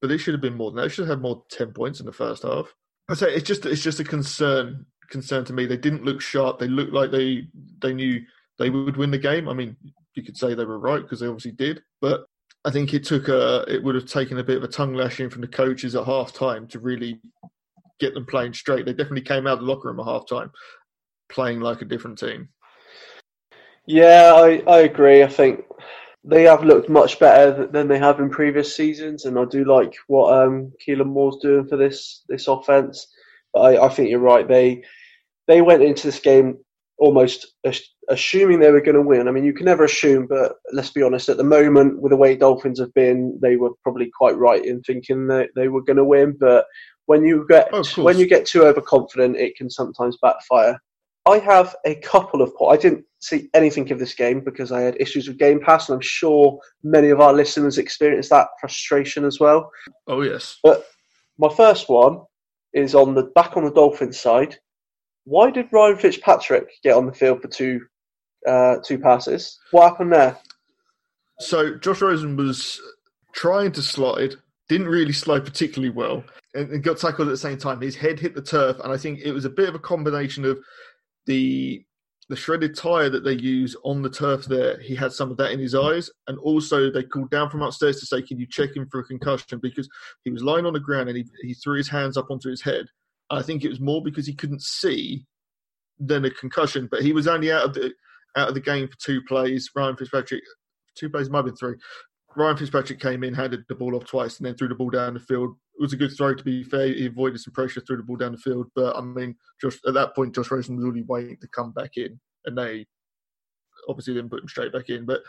but they should have been more than that. They should have had more ten points in the first half. I say it's just it's just a concern concern to me. They didn't look sharp. They looked like they they knew they would win the game. I mean, you could say they were right because they obviously did, but I think it took a it would have taken a bit of a tongue lashing from the coaches at half time to really get them playing straight. They definitely came out of the locker room at half time playing like a different team. Yeah, I, I agree. I think they have looked much better than they have in previous seasons, and I do like what um, Kellen Moore's doing for this this offense. But I, I think you're right. They they went into this game almost assuming they were going to win. I mean, you can never assume, but let's be honest. At the moment, with the way Dolphins have been, they were probably quite right in thinking that they were going to win. But when you get oh, when you get too overconfident, it can sometimes backfire. I have a couple of. I didn't see anything of this game because I had issues with Game Pass, and I'm sure many of our listeners experienced that frustration as well. Oh yes. But my first one is on the back on the Dolphins side. Why did Ryan Fitzpatrick get on the field for two uh, two passes? What happened there? So Josh Rosen was trying to slide, didn't really slide particularly well, and, and got tackled at the same time. His head hit the turf, and I think it was a bit of a combination of the the shredded tire that they use on the turf there, he had some of that in his eyes. And also, they called down from upstairs to say, Can you check him for a concussion? Because he was lying on the ground and he, he threw his hands up onto his head. I think it was more because he couldn't see than a concussion. But he was only out of the out of the game for two plays. Ryan Fitzpatrick, two plays, might have been three. Ryan Fitzpatrick came in, handed the ball off twice, and then threw the ball down the field. It was a good throw, to be fair. He avoided some pressure, threw the ball down the field. But I mean, just at that point, Josh Rosen was really waiting to come back in, and they obviously didn't put him straight back in. But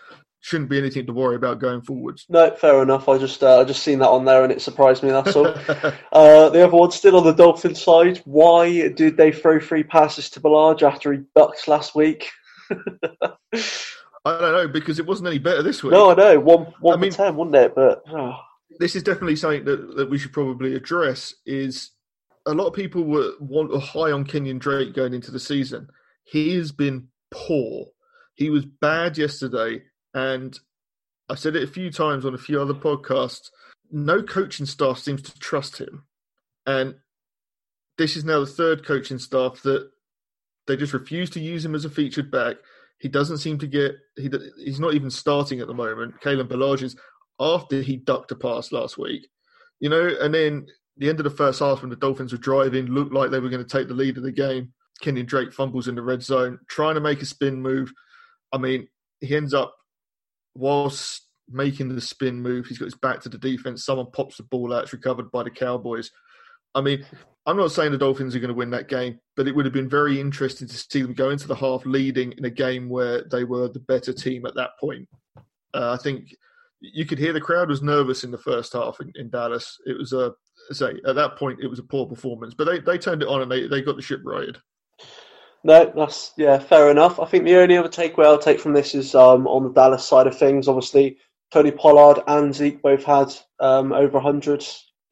shouldn't be anything to worry about going forwards. No, fair enough. I just uh, I just seen that on there, and it surprised me. That's all. uh, the other one, still on the Dolphin side. Why did they throw three passes to Ballage after he ducked last week? I don't know because it wasn't any better this week. No, I know one one I mean, ten, wasn't it? But oh. this is definitely something that, that we should probably address. Is a lot of people were, were high on Kenyan Drake going into the season. He has been poor. He was bad yesterday, and I said it a few times on a few other podcasts. No coaching staff seems to trust him, and this is now the third coaching staff that they just refuse to use him as a featured back. He doesn't seem to get. He, he's not even starting at the moment. Kalen Ballage is after he ducked a pass last week, you know, and then the end of the first half when the Dolphins were driving, looked like they were going to take the lead of the game. Kenyan Drake fumbles in the red zone, trying to make a spin move. I mean, he ends up whilst making the spin move, he's got his back to the defense. Someone pops the ball out, it's recovered by the Cowboys. I mean, I'm not saying the Dolphins are going to win that game, but it would have been very interesting to see them go into the half leading in a game where they were the better team at that point. Uh, I think you could hear the crowd was nervous in the first half in, in Dallas. It was a say at that point it was a poor performance, but they, they turned it on and they, they got the ship righted. No, that's yeah, fair enough. I think the only other takeaway I'll take from this is um, on the Dallas side of things. Obviously, Tony Pollard and Zeke both had um, over 100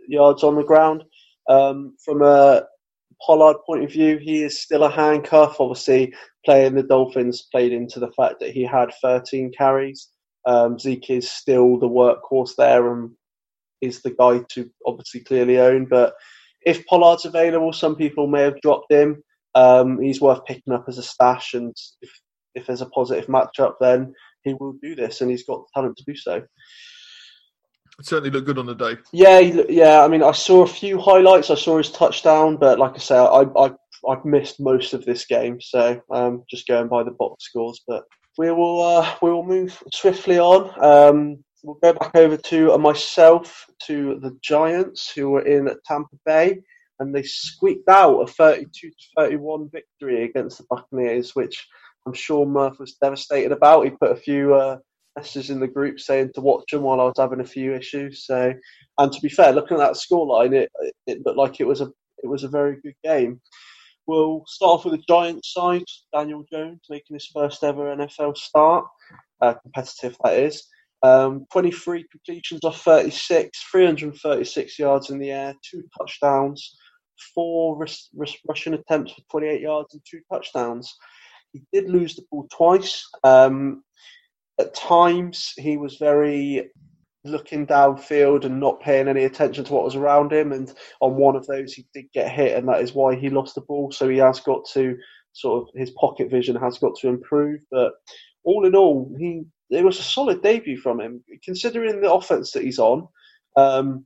yards on the ground. Um, from a Pollard point of view, he is still a handcuff. Obviously, playing the Dolphins played into the fact that he had 13 carries. Um, Zeke is still the workhorse there and is the guy to obviously clearly own. But if Pollard's available, some people may have dropped him. Um, he's worth picking up as a stash, and if, if there's a positive matchup, then he will do this, and he's got the talent to do so. It certainly looked good on the day. Yeah, yeah. I mean, I saw a few highlights. I saw his touchdown, but like I say, I I I've missed most of this game, so um, just going by the box scores. But we will uh, we will move swiftly on. Um, we'll go back over to uh, myself to the Giants, who were in Tampa Bay, and they squeaked out a 32 31 victory against the Buccaneers, which I'm sure Murph was devastated about. He put a few uh, messages in the group saying to watch him while I was having a few issues. So, and to be fair, looking at that scoreline, it it looked like it was a it was a very good game. We'll start off with the Giants side. Daniel Jones making his first ever NFL start, uh, competitive that is. Um, 23 completions off 36, 336 yards in the air, two touchdowns, four res- rushing attempts for 28 yards and two touchdowns. He did lose the ball twice. Um, at times, he was very looking downfield and not paying any attention to what was around him. And on one of those, he did get hit, and that is why he lost the ball. So he has got to sort of his pocket vision has got to improve. But all in all, he it was a solid debut from him, considering the offense that he's on um,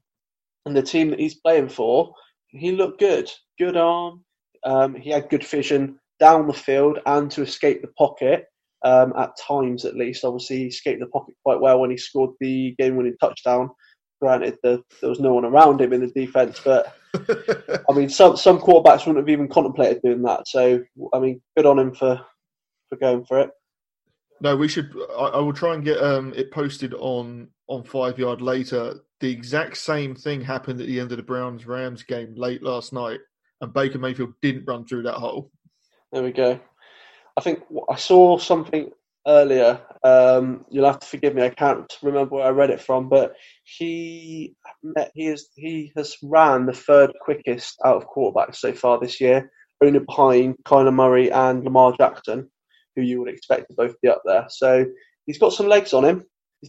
and the team that he's playing for. He looked good, good arm. Um, he had good vision down the field and to escape the pocket um, at times at least. Obviously, he escaped the pocket quite well when he scored the game-winning touchdown. Granted, the, there was no one around him in the defense, but I mean, some some quarterbacks wouldn't have even contemplated doing that. So, I mean, good on him for for going for it. No, we should. I, I will try and get um, it posted on on five yard later. The exact same thing happened at the end of the Browns Rams game late last night, and Baker Mayfield didn't run through that hole. There we go. I think I saw something earlier. Um, you'll have to forgive me. I can't remember where I read it from, but he met, he is he has ran the third quickest out of quarterbacks so far this year, only behind Kyler Murray and Lamar Jackson, who you would expect to both be up there. So he's got some legs on him.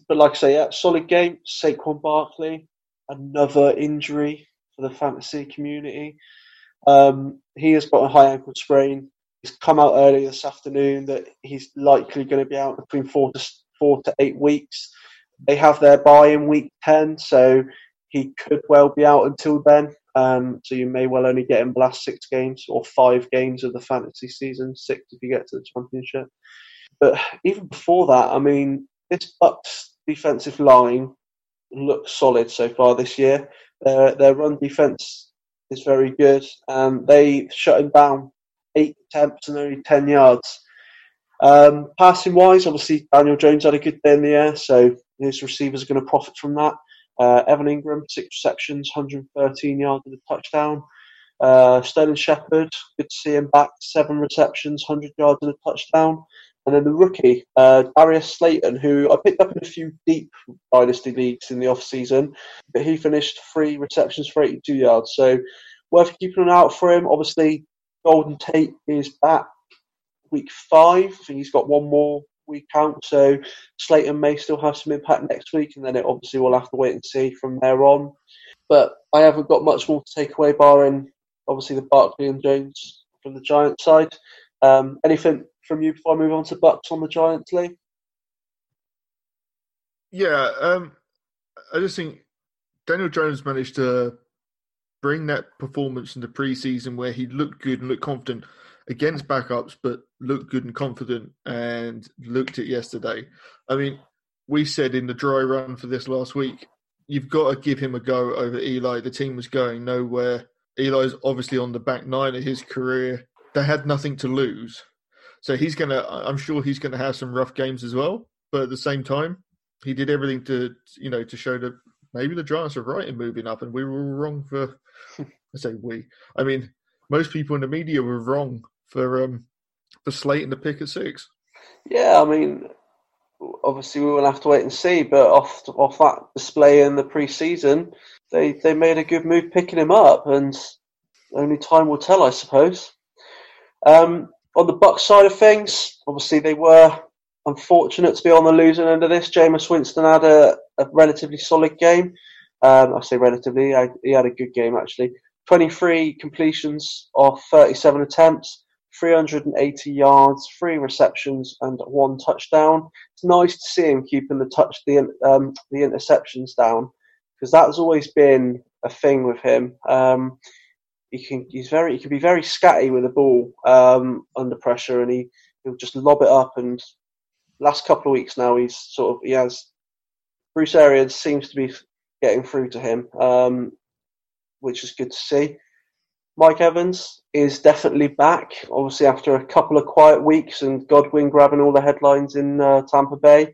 But like I say, yeah, solid game. Saquon Barkley, another injury for the fantasy community. Um, he has got a high ankle sprain he's come out early this afternoon that he's likely going to be out between four to four to eight weeks. They have their bye in week ten, so he could well be out until then. Um, so you may well only get him the last six games or five games of the fantasy season, six if you get to the championship. But even before that, I mean, this Bucks defensive line looks solid so far this year. Uh, their run defense is very good, and they shut him down eight attempts and only 10 yards. Um, passing wise, obviously, Daniel Jones had a good day in the air, so his receivers are going to profit from that. Uh, Evan Engram, six receptions, 113 yards and a touchdown. Uh, Sterling Shepard, good to see him back, seven receptions, 100 yards and a touchdown. And then the rookie, uh, Darius Slayton, who I picked up in a few deep dynasty leagues in the off season, but he finished three receptions for 82 yards. So worth keeping an eye out for him. Obviously, Golden Tate is back week five. I think he's got one more week out, so Slayton may still have some impact next week, and then it obviously we'll have to wait and see from there on. But I haven't got much more to take away, barring obviously the Barkley and Jones from the Giants side. Um, anything from you before I move on to Bucks on the Giants, Lee? Yeah, um, I just think Daniel Jones managed to bring that performance in the preseason where he looked good and looked confident against backups, but looked good and confident and looked it yesterday. I mean, we said in the dry run for this last week, you've got to give him a go over Eli. The team was going nowhere. Eli's obviously on the back nine of his career. They had nothing to lose. So he's going to, I'm sure he's going to have some rough games as well. But at the same time, he did everything to, you know, to show that maybe the Giants are right in moving up and we were wrong for I say we. I mean, most people in the media were wrong for um for slating the pick at six. Yeah, I mean, obviously we will have to wait and see. But off off that display in the preseason, they they made a good move picking him up, and only time will tell, I suppose. Um, on the Bucks side of things, obviously they were unfortunate to be on the losing end of this. Jameis Winston had a, a relatively solid game. Um, I say relatively, I, he had a good game actually. 23 completions of 37 attempts, 380 yards, three receptions, and one touchdown. It's nice to see him keeping the touch the um, the interceptions down because that's always been a thing with him. Um, he can he's very he can be very scatty with the ball um, under pressure, and he he'll just lob it up. And last couple of weeks now, he's sort of he has Bruce Arians seems to be getting through to him, um, which is good to see. Mike Evans is definitely back. Obviously, after a couple of quiet weeks and Godwin grabbing all the headlines in uh, Tampa Bay,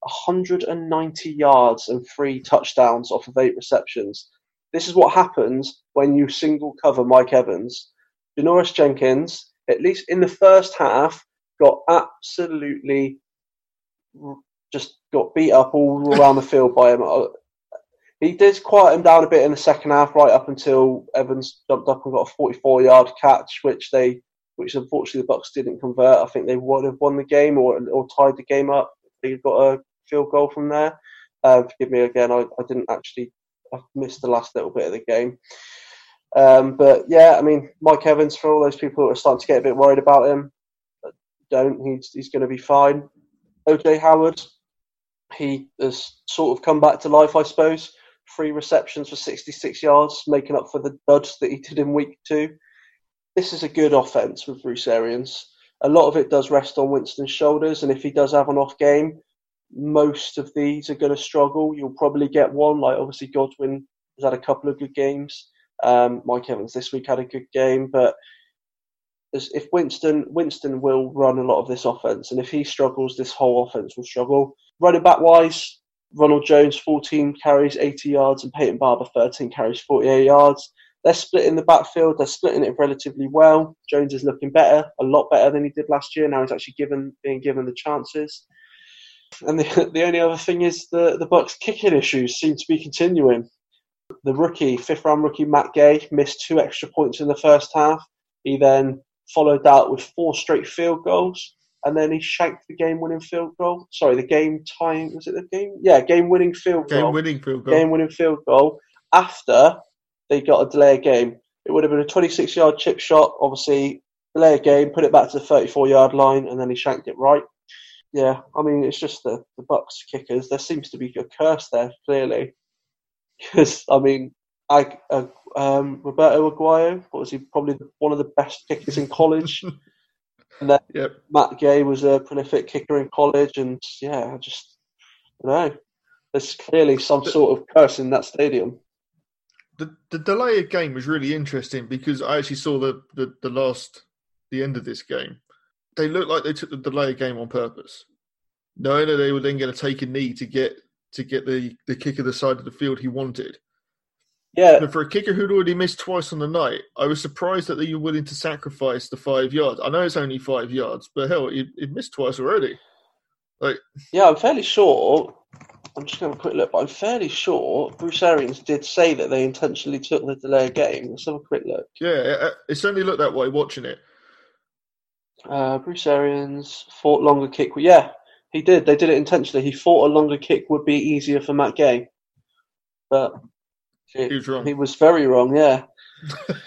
190 yards and three touchdowns off of eight receptions. This is what happens when you single cover Mike Evans. Janoris Jenkins, at least in the first half, got absolutely just got beat up all around the field by him. Uh, he did quiet him down a bit in the second half, right up until Evans jumped up and got a 44-yard catch, which they, which unfortunately the Bucks didn't convert. I think they would have won the game or or tied the game up. They got a field goal from there. Um, forgive me again, I, I didn't actually, I missed the last little bit of the game. Um, but yeah, I mean, Mike Evans, for all those people that are starting to get a bit worried about him, don't. He's, he's going to be fine. OJ Howard, he has sort of come back to life, I suppose. Three receptions for 66 yards, making up for the duds that he did in week two. This is a good offense with Bruce Arians. A lot of it does rest on Winston's shoulders, and if he does have an off game, most of these are going to struggle. You'll probably get one, like obviously Godwin has had a couple of good games. Um, Mike Evans this week had a good game, but if Winston Winston will run a lot of this offense, and if he struggles, this whole offense will struggle. Running back wise, Ronald Jones 14 carries 80 yards, and Peyton Barber 13 carries 48 yards. They're splitting the backfield. They're splitting it relatively well. Jones is looking better, a lot better than he did last year. Now he's actually given being given the chances. And the, the only other thing is the, the Bucks kicking issues seem to be continuing. The rookie, fifth round rookie Matt Gay, missed two extra points in the first half. He then followed that with four straight field goals, and then he shanked the game winning field goal. Sorry, the game time was it the game? Yeah, game winning field goal. Game winning field goal. Game winning field goal after they got a delay game. It would have been a 26 yard chip shot, obviously, delay a game, put it back to the 34 yard line, and then he shanked it right yeah, I mean, it's just the, the Bucks kickers. There seems to be a curse there, clearly. Because, I mean, I, uh, um, Roberto Aguayo, what was he? Probably one of the best kickers in college. and then yep. Matt Gay was a prolific kicker in college. And, yeah, I just don't know. There's clearly some sort of curse in that stadium. The, the delay of game was really interesting because I actually saw the, the, the last, the end of this game they looked like they took the delay game on purpose, knowing that they were then going to take a knee to get to get the the kicker the side of the field he wanted. Yeah. But for a kicker who'd already missed twice on the night, I was surprised that they were willing to sacrifice the five yards. I know it's only five yards, but hell, he would missed twice already. Like, yeah, I'm fairly sure. I'm just going to have a quick look, but I'm fairly sure Bruce Arians did say that they intentionally took the delay game. Let's have a quick look. Yeah, it certainly looked that way watching it. Uh, Bruce Arians fought longer kick. Yeah, he did. They did it intentionally. He thought a longer kick would be easier for Matt Gay, but it, he was wrong. He was very wrong. Yeah.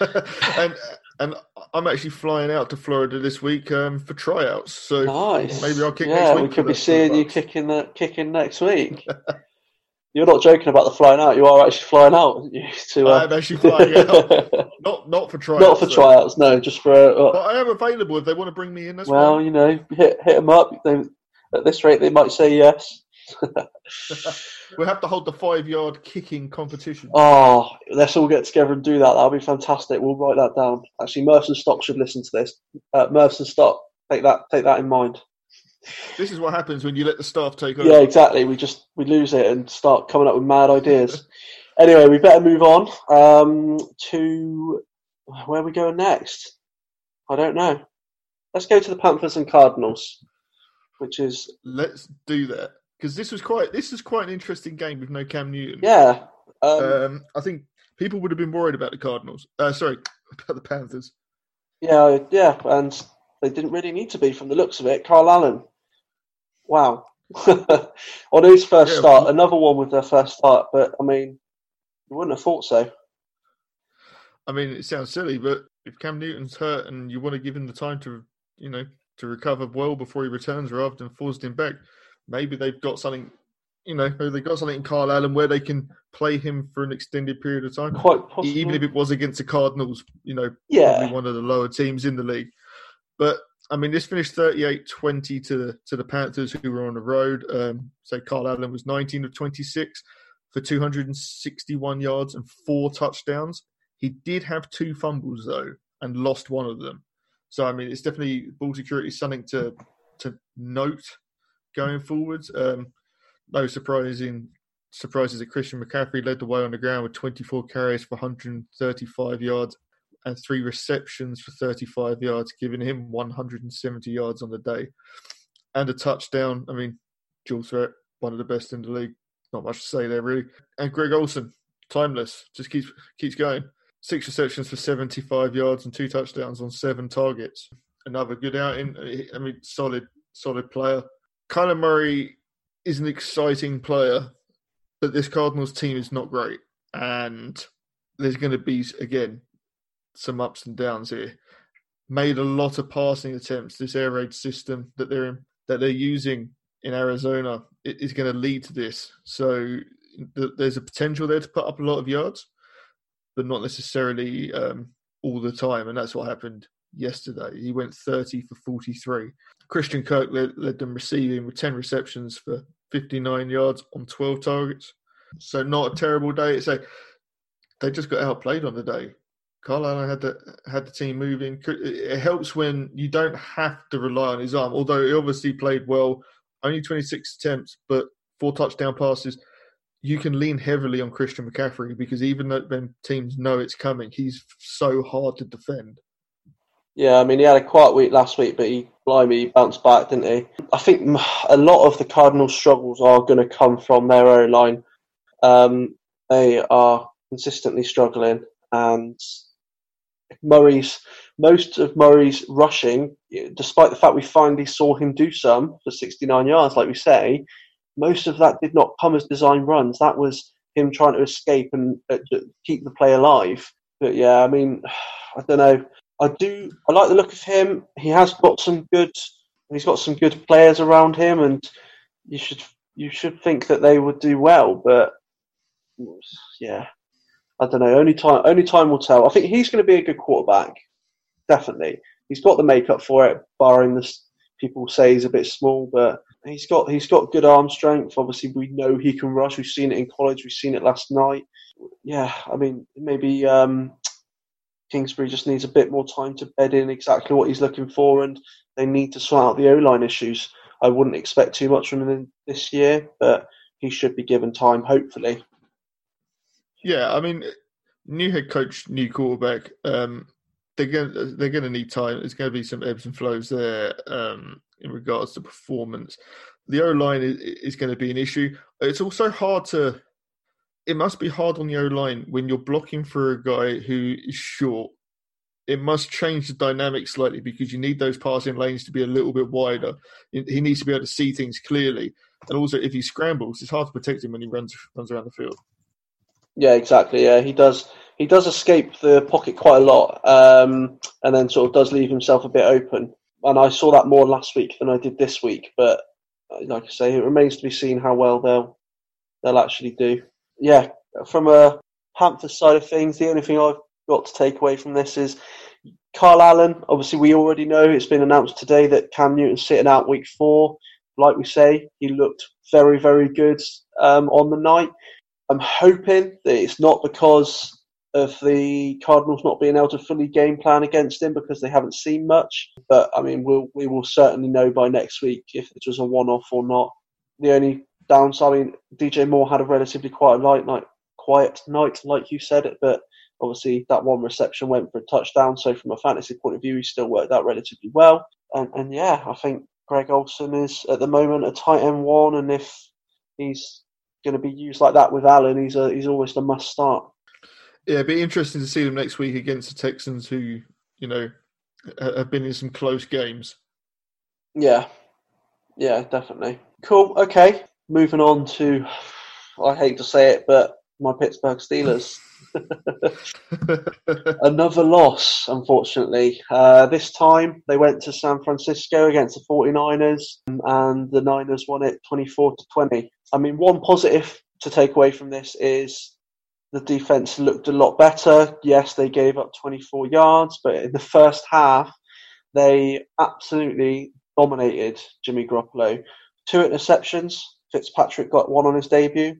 and and I'm actually flying out to Florida this week um, for tryouts. So nice. maybe I'll kick yeah, next week. we could be seeing you kicking the kicking next week. You're not joking about the flying out. You are actually flying out. To, uh... I'm actually flying out. not not for tryouts. Not for tryouts. No, just for. Uh... But I am available if they want to bring me in. Well, fine. you know, hit hit them up. They, at this rate, they might say yes. we'll have to hold the five yard kicking competition. Oh, let's all get together and do that. That'll be fantastic. We'll write that down. Actually, Merson Stock should listen to this. Uh, Merson Stock, take that take that in mind. This is what happens when you let the staff take over. Yeah, exactly. We just we lose it and start coming up with mad ideas. anyway, we better move on um, to where are we going next? I don't know. Let's go to the Panthers and Cardinals, which is let's do that because this was quite this is quite an interesting game with no Cam Newton. Yeah, um, um, I think people would have been worried about the Cardinals. Uh, sorry, about the Panthers. Yeah, yeah, and they didn't really need to be from the looks of it. Kyle Allen wow. On his first yeah, start, another one with their first start, but I mean, you wouldn't have thought so. I mean, it sounds silly, but if Cam Newton's hurt and you want to give him the time to, you know, to recover well before he returns rather than forced him back, maybe they've got something, you know, maybe they've got something in Kyle Allen where they can play him for an extended period of time. Quite possible. Even if it was against the Cardinals, you know, yeah. probably one of the lower teams in the league. But I mean, this finished 38-20 to the to the Panthers, who were on the road. Um, so Kyle Allen was 19 of 26 for 261 yards and four touchdowns. He did have two fumbles though, and lost one of them. So I mean, it's definitely ball security something to to note going forwards. Um, no surprising surprises that Christian McCaffrey led the way on the ground with 24 carries for 135 yards and three receptions for 35 yards, giving him 170 yards on the day and a touchdown. I mean, dual threat, one of the best in the league. Not much to say there, really. And Greg Olsen, timeless, just keeps keeps going. Six receptions for 75 yards and two touchdowns on seven targets. Another good outing. I mean, solid, solid player. Kyler Murray is an exciting player, but this Cardinals team is not great. And there's going to be, again, some ups and downs here. Made a lot of passing attempts. This air raid system that they're in, that they're using in Arizona is going to lead to this. So there's a potential there to put up a lot of yards, but not necessarily um, all the time. And that's what happened yesterday. He went 30 for 43. Christian Kirk led, led them receiving with 10 receptions for 59 yards on 12 targets. So not a terrible day. It's a they just got outplayed on the day. Kyle Allen had the had the team moving. It helps when you don't have to rely on his arm. Although he obviously played well, only 26 attempts, but four touchdown passes. You can lean heavily on Christian McCaffrey because even though when teams know it's coming, he's so hard to defend. Yeah, I mean, he had a quiet week last week, but he, blimey, he bounced back, didn't he? I think a lot of the Cardinals' struggles are going to come from their O line. Um, they are consistently struggling, and Murray's most of Murray's rushing, despite the fact we finally saw him do some for 69 yards, like we say, most of that did not come as design runs. That was him trying to escape and uh, keep the play alive. But yeah, I mean, I don't know. I do. I like the look of him. He has got some good. He's got some good players around him, and you should you should think that they would do well. But yeah, I don't know. Only time only time will tell. I think he's going to be a good quarterback. Definitely, he's got the makeup for it. Barring this, people say he's a bit small, but he's got he's got good arm strength. Obviously, we know he can rush. We've seen it in college. We've seen it last night. Yeah, I mean, maybe um, Kingsbury just needs a bit more time to bed in exactly what he's looking for, and they need to sort out the O line issues. I wouldn't expect too much from him this year, but he should be given time, hopefully. Yeah, I mean, new head coach, new quarterback. Um, they're going they're going to need time. There's going to be some ebbs and flows there um, in regards to performance. The O line is, is going to be an issue. It's also hard to. It must be hard on the O line when you're blocking for a guy who is short. It must change the dynamic slightly because you need those passing lanes to be a little bit wider. He needs to be able to see things clearly, and also if he scrambles, it's hard to protect him when he runs runs around the field. Yeah, exactly. Yeah, he does. He does escape the pocket quite a lot, um, and then sort of does leave himself a bit open. And I saw that more last week than I did this week. But uh, like I say, it remains to be seen how well they'll they'll actually do. Yeah, from a Panthers side of things, the only thing I've got to take away from this is Kyle Allen. Obviously, we already know it's been announced today that Cam Newton's sitting out week four. Like we say, he looked very, very good um, on the night. I'm hoping that it's not because of the Cardinals not being able to fully game plan against him because they haven't seen much. But I mean, we'll, we will certainly know by next week if it was a one off or not. The only downside, I mean, DJ Moore had a relatively quiet night, night, quiet night, like you said, it, but obviously that one reception went for a touchdown. So from a fantasy point of view, he still worked out relatively well. And, and yeah, I think Greg Olsen is at the moment a tight end one, and if he's going to be used like that with Allen, he's a, he's almost a must start. Yeah, it'd be interesting to see them next week against the Texans, who you know have been in some close games. Yeah, yeah, definitely. Cool. Okay, moving on to. I hate to say it, but my Pittsburgh Steelers. Another loss, unfortunately. Uh, this time they went to San Francisco against the 49ers, and the Niners won it 24 to 20. I mean, one positive to take away from this is the defense looked a lot better. Yes, they gave up 24 yards, but in the first half, they absolutely dominated Jimmy Garoppolo. Two interceptions. Fitzpatrick got one on his debut.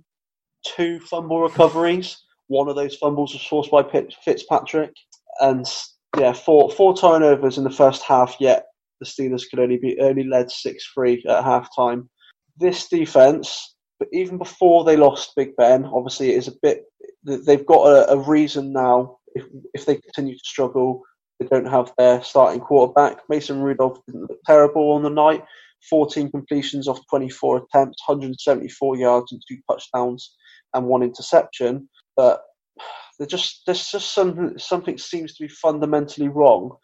Two fumble recoveries One of those fumbles was forced by Fitzpatrick, and yeah, four four turnovers in the first half. Yet the Steelers could only be only led six three at halftime. This defense, but even before they lost Big Ben, obviously it is a bit. They've got a, a reason now. If if they continue to struggle, they don't have their starting quarterback. Mason Rudolph didn't look terrible on the night. 14 completions off 24 attempts, 174 yards and two touchdowns and one interception. But just there's just something something seems to be fundamentally wrong.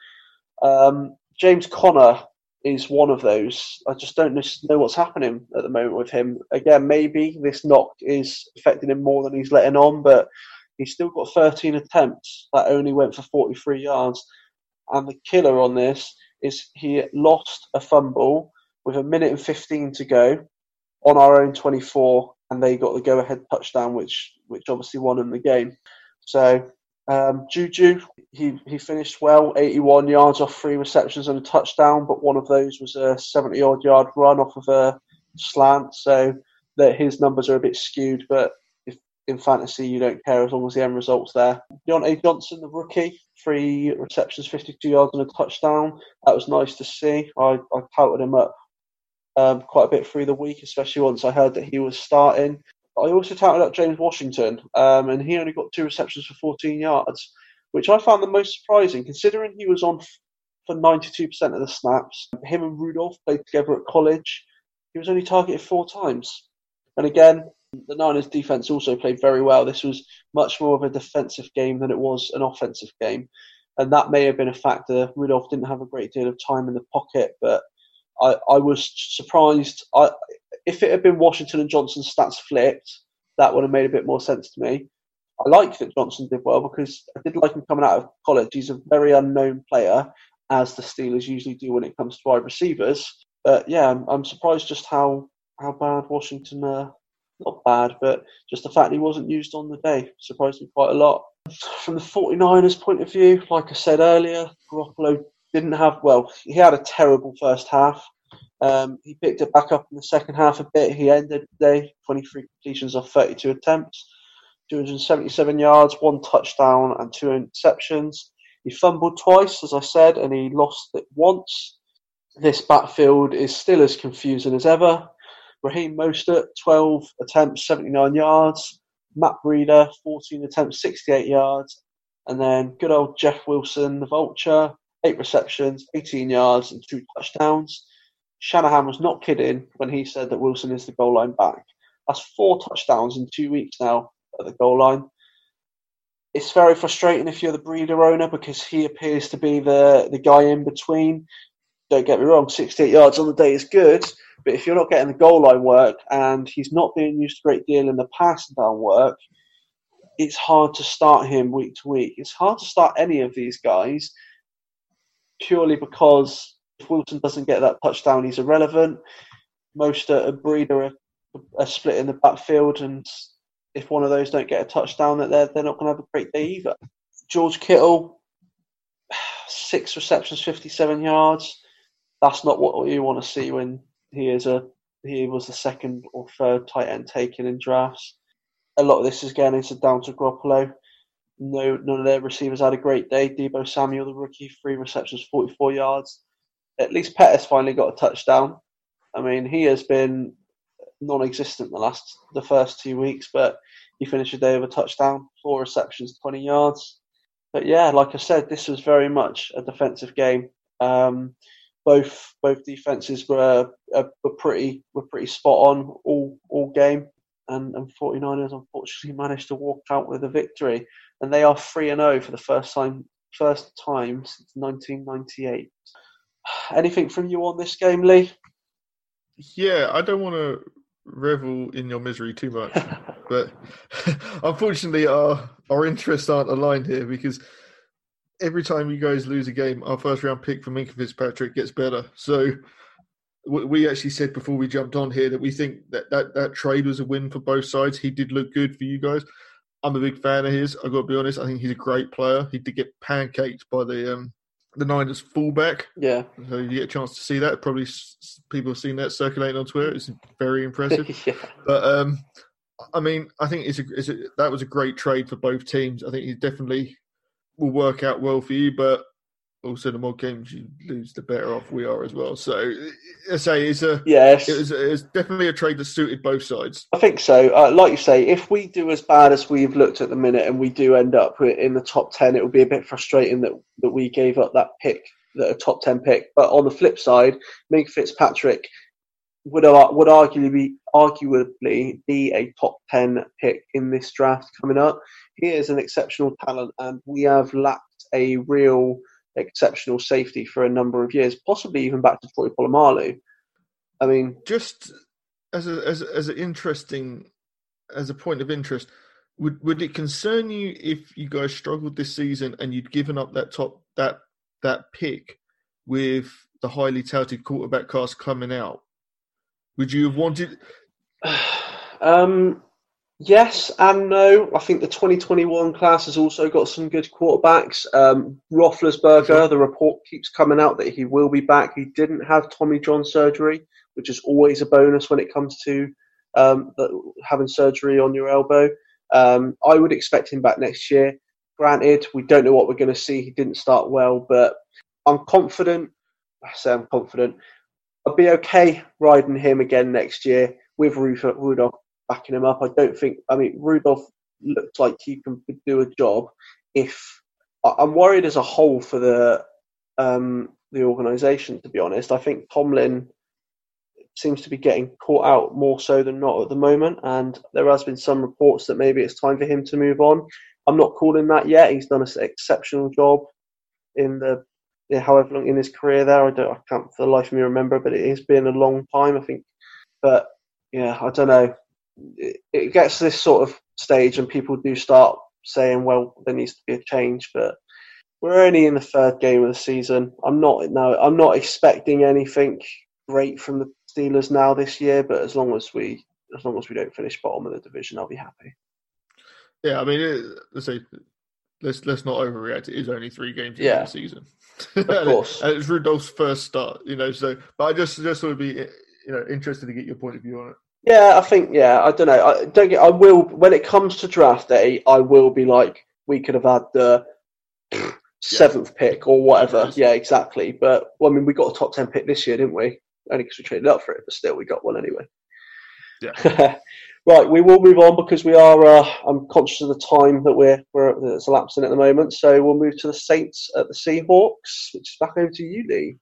Um, James Conner is one of those. I just don't know what's happening at the moment with him. Again, maybe this knock is affecting him more than he's letting on, but he's still got 13 attempts that only went for 43 yards. And the killer on this is he lost a fumble with a minute and 15 to go on our own 24, and they got the go-ahead touchdown, which which obviously won him the game. So um, Juju, he, he finished well, 81 yards off three receptions and a touchdown, but one of those was a 70 odd yard run off of a slant. So that his numbers are a bit skewed, but if in fantasy you don't care as long as the end result's there. Diontae Johnson, the rookie, three receptions, 52 yards and a touchdown. That was nice to see. I, I touted him up um, quite a bit through the week, especially once I heard that he was starting. I also touted up James Washington, um, and he only got two receptions for 14 yards, which I found the most surprising, considering he was on f- for 92% of the snaps. Him and Rudolph played together at college. He was only targeted four times. And again, the Niners defense also played very well. This was much more of a defensive game than it was an offensive game. And that may have been a factor. Rudolph didn't have a great deal of time in the pocket, but I, I was surprised. I, if it had been Washington and Johnson's stats flipped, that would have made a bit more sense to me. I like that Johnson did well because I did like him coming out of college. He's a very unknown player, as the Steelers usually do when it comes to wide receivers. But yeah, I'm, I'm surprised just how how bad Washington. Uh, not bad, but just the fact he wasn't used on the day surprised me quite a lot. From the 49ers point of view, like I said earlier, Garoppolo didn't have well. He had a terrible first half. Um, he picked it back up in the second half a bit. He ended the day 23 completions of 32 attempts, 277 yards, one touchdown, and two interceptions. He fumbled twice, as I said, and he lost it once. This backfield is still as confusing as ever. Raheem Mostert, 12 attempts, 79 yards. Matt Breida, 14 attempts, 68 yards. And then good old Jeff Wilson, the vulture, eight receptions, 18 yards, and two touchdowns. Shanahan was not kidding when he said that Wilson is the goal line back. That's four touchdowns in two weeks now at the goal line. It's very frustrating if you're the Breida owner because he appears to be the, the guy in between. Don't get me wrong, 68 yards on the day is good, but if you're not getting the goal line work and he's not being used a great deal in the pass down work, it's hard to start him week to week. It's hard to start any of these guys purely because if Wilson doesn't get that touchdown, he's irrelevant. Most uh, Breida are, are split in the backfield, and if one of those don't get a touchdown, that they're they're not going to have a great day either. George Kittle, six receptions, fifty-seven yards. That's not what you want to see when he is a he was the second or third tight end taken in drafts. A lot of this is getting into down to Garoppolo. No, none of their receivers had a great day. Deebo Samuel, the rookie, three receptions, 44 yards. At least Pettis finally got a touchdown. I mean, he has been non-existent the last, the first two weeks, but he finished the day with a touchdown, four receptions, 20 yards. But yeah, like I said, this was very much a defensive game. Um, both both defenses were uh, were pretty were pretty spot on all all game, and, and 49ers unfortunately managed to walk out with a victory and they are three and zero oh for the first time first time since 1998. Anything from you on this game, Lee? Yeah, I don't want to revel in your misery too much, but unfortunately, our our interests aren't aligned here because every time you guys lose a game, our first round pick for Minkah Fitzpatrick gets better. So we actually said before we jumped on here that we think that, that that trade was a win for both sides. He did look good for you guys. I'm a big fan of his. I've got to be honest. I think he's a great player. He did get pancaked by the um, the Niners fullback. Yeah. So you get a chance to see that. Probably people have seen that circulating on Twitter. It's very impressive. yeah. But um, I mean, I think it's a, it's a, that was a great trade for both teams. I think he definitely will work out well for you, but also the more games you lose, the better off we are as well. So, I say it's a yes, it was, it's definitely a trade that suited both sides. I think so. Uh, like you say, if we do as bad as we've looked at the minute, and we do end up in the top ten, it will be a bit frustrating that that we gave up that pick, that a top ten pick. But on the flip side, Minkah Fitzpatrick would would arguably be arguably be a top ten pick in this draft coming up. He is an exceptional talent, and we have lacked a real exceptional safety for a number of years, possibly even back to Troy Polamalu. I mean, just as a, as a, as an interesting as a point of interest, would would it concern you if you guys struggled this season and you'd given up that top that that pick with the highly touted quarterback cast coming out? Would you have wanted? um, Yes and no. I think the 2021 class has also got some good quarterbacks. Um, Roethlisberger, the report keeps coming out that he will be back. He didn't have Tommy John surgery, which is always a bonus when it comes to um, having surgery on your elbow. Um, I would expect him back next year. Granted, we don't know what we're going to see. He didn't start well, but I'm confident. I say I'm confident. I'll be okay riding him again next year with Rudolph backing him up. I don't think. I mean, Rudolph looked like he can do a job. If I'm worried as a whole for the um, the organisation, to be honest, I think Tomlin seems to be getting caught out more so than not at the moment, and there has been some reports that maybe it's time for him to move on. I'm not calling that yet. He's done an exceptional job in the however long in his career there. I don't, I can't for the life of me remember, but it has been a long time, I think. But yeah, I don't know it, gets to this sort of stage and people do start saying, well, there needs to be a change, but we're only in the third game of the season. I'm not no, I'm not expecting anything great from the Steelers now this year, but as long as we as long as we don't finish bottom of the division, I'll be happy. Yeah, I mean, it, let's say let's let's not overreact. It is only three games yeah. in the season. Of course, and it's Rudolph's first start, you know. So, but I just just would be you know interested to get your point of view on it. Yeah, I think yeah. I don't know. I don't get. I will when it comes to draft day. I will be like, we could have had the seventh yeah. pick or whatever. Yeah, exactly. But well, I mean, we got a top ten pick this year, didn't we? Only because we traded up for it, but still, we got one anyway. Yeah. right, we will move on because we are. Uh, I'm conscious of the time that we're we're that's elapsing at the moment, so we'll move to the Saints at the Seahawks, which is back over to you, Lee.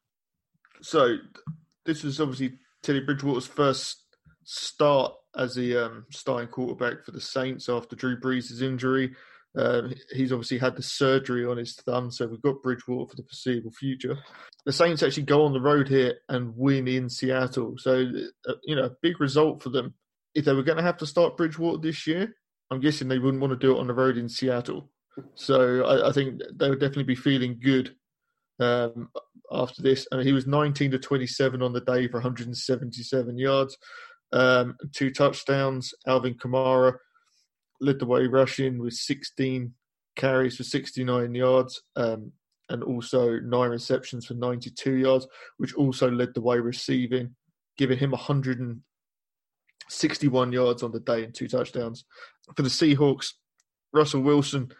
So, this is obviously Teddy Bridgewater's first start as the um, starting quarterback for the Saints after Drew Brees' injury. Uh, he's obviously had the surgery on his thumb, so we've got Bridgewater for the foreseeable future. The Saints actually go on the road here and win in Seattle, so uh, you know, big result for them. If they were going to have to start Bridgewater this year, I'm guessing they wouldn't want to do it on the road in Seattle. So I, I think they would definitely be feeling good um, after this. I mean, he was 19 to 27 on the day for 177 yards um, two touchdowns. Alvin Kamara led the way rushing with 16 carries for 69 yards um, and also nine receptions for 92 yards, which also led the way receiving, giving him 161 yards on the day and two touchdowns. For the Seahawks, Russell Wilson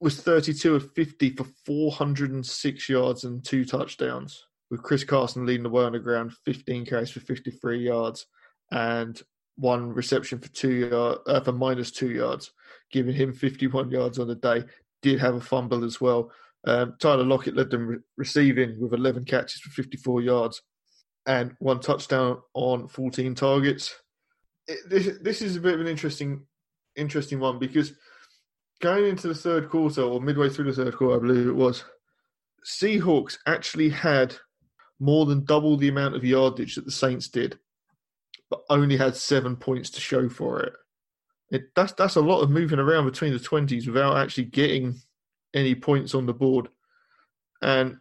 was 32 of 50 for 406 yards and two touchdowns, with Chris Carson leading the way on the ground, 15 carries for 53 yards and one reception for two yard, uh, for minus two yards, giving him 51 yards on the day. Did have a fumble as well. Um, Tyler Lockett led them re- receiving with 11 catches for 54 yards and one touchdown on 14 targets. It, this, this is a bit of an interesting, interesting one because going into the third quarter or midway through the third quarter, I believe it was, Seahawks actually had more than double the amount of yardage that the Saints did but only had seven points to show for it. it that's that's a lot of moving around between the twenties without actually getting any points on the board. And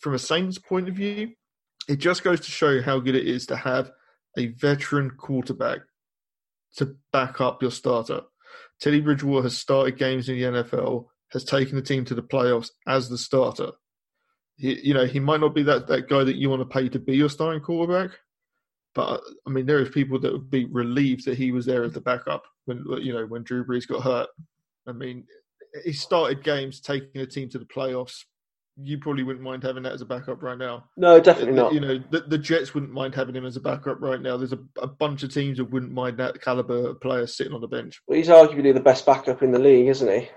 from a Saints point of view, it just goes to show how good it is to have a veteran quarterback to back up your starter. Teddy Bridgewater has started games in the NFL, has taken the team to the playoffs as the starter. He, you know, he might not be that, that guy that you want to pay to be your starting quarterback, But I mean, there is people that would be relieved that he was there as the backup when you know when Drew Brees got hurt. I mean, he started games taking a team to the playoffs. You probably wouldn't mind having that as a backup right now. No, definitely not. You know, the, the Jets wouldn't mind having him as a backup right now. There's a, a bunch of teams that wouldn't mind that caliber of player sitting on the bench. Well, he's arguably the best backup in the league, isn't he?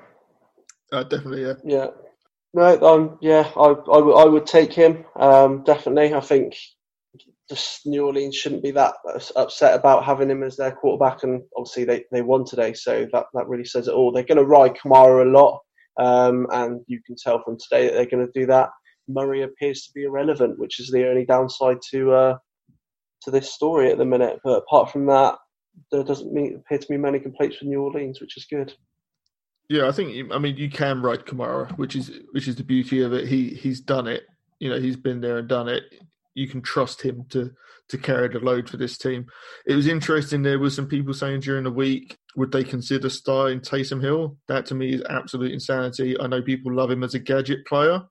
Uh, definitely, yeah. Yeah. No, um, yeah, I, I, w- I would take him. Um, definitely. I think just New Orleans shouldn't be that upset about having him as their quarterback, and obviously they, they won today, so that, that really says it all. They're going to ride Kamara a lot, um, and you can tell from today that they're going to do that. Murray appears to be irrelevant, which is the only downside to uh, to this story at the minute. But apart from that, there doesn't mean, appear to be many complaints from New Orleans, which is good. Yeah, I think I mean you can ride Kamara, which is which is the beauty of it. He he's done it. You know, he's been there and done it. You can trust him to to carry the load for this team. It was interesting. There was some people saying during the week, would they consider starting Taysom Hill? That to me is absolute insanity. I know people love him as a gadget player.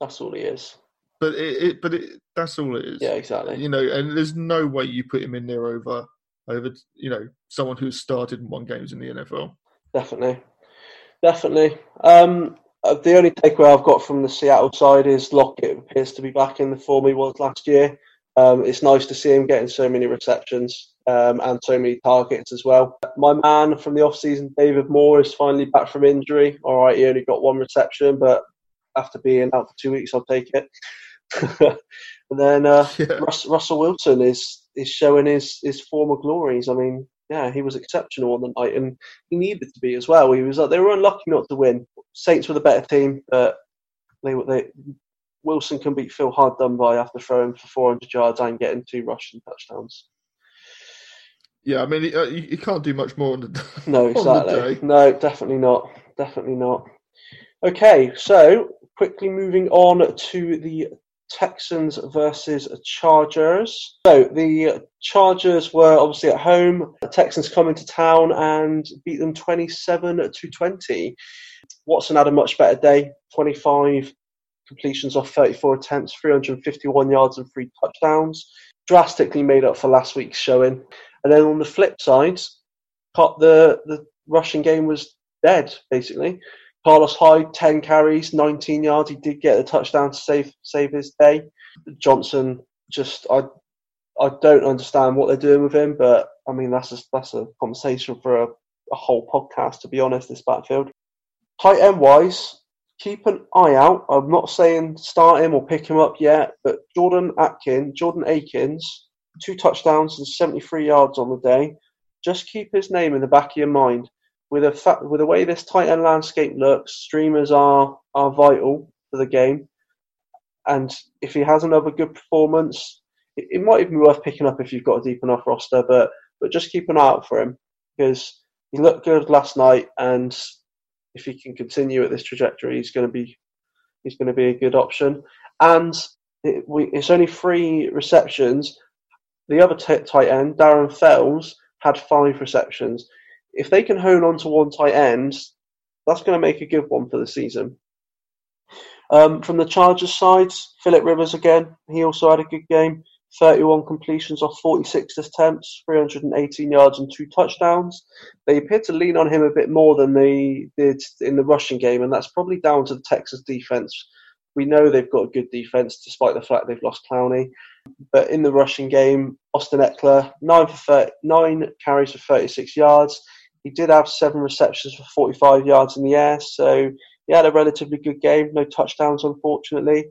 That's all he is. But it, it but it, that's all it is. Yeah, exactly. You know, and there's no way you put him in there over over you know someone who's started and won games in the NFL. Definitely, definitely. Um, the only takeaway I've got from the Seattle side is Lockett appears to be back in the form he was last year. Um, it's nice to see him getting so many receptions um, and so many targets as well. My man from the off-season, David Moore, is finally back from injury. All right, he only got one reception, but after being out for two weeks, I'll take it. and then uh, yeah. Russ, Russell Wilson is is showing his his former glories. I mean, yeah, he was exceptional on the night, and he needed to be as well. He was like they were unlucky not to win. Saints were the better team, but they they Wilson can beat Phil hard done by after throwing for 400 yards and getting two rushing touchdowns. Yeah, I mean, you, uh, you can't do much more on the no, exactly. The no, definitely not. Definitely not. Okay, so quickly moving on to the Texans versus Chargers. So the Chargers were obviously at home. The Texans come into town and beat them 27 to 20. Watson had a much better day. 25 completions off 34 attempts, 351 yards and three touchdowns. Drastically made up for last week's showing. And then on the flip side, the the rushing game was dead basically. Carlos Hyde, 10 carries, 19 yards. He did get a touchdown to save save his day. Johnson, just I I don't understand what they're doing with him, but I mean that's a, that's a conversation for a, a whole podcast. To be honest, this backfield. Tight end wise, keep an eye out. I'm not saying start him or pick him up yet, but Jordan Atkin, Jordan Akins, two touchdowns and 73 yards on the day. Just keep his name in the back of your mind with a fa- with the way this tight end landscape looks, streamers are are vital for the game. And if he has another good performance, it, it, might even be worth picking up if you've got a deep enough roster. But but just keep an eye out for him because he looked good last night, and if he can continue at this trajectory, he's going to be he's going to be a good option. And it, we, it's only three receptions. The other t- tight end, Darren Fells, had five receptions if they can hone on to one tight end, that's going to make a good one for the season. Um, from the Chargers side, Philip Rivers again, he also had a good game. 31 completions off 46 attempts, 318 yards and two touchdowns. They appear to lean on him a bit more than they did in the rushing game, and that's probably down to the Texas defense. We know they've got a good defense despite the fact they've lost Clowney. But in the rushing game, Austin Ekeler, nine, for 30, nine carries for 36 yards. He did have seven receptions for 45 yards in the air, so he had a relatively good game. No touchdowns, unfortunately.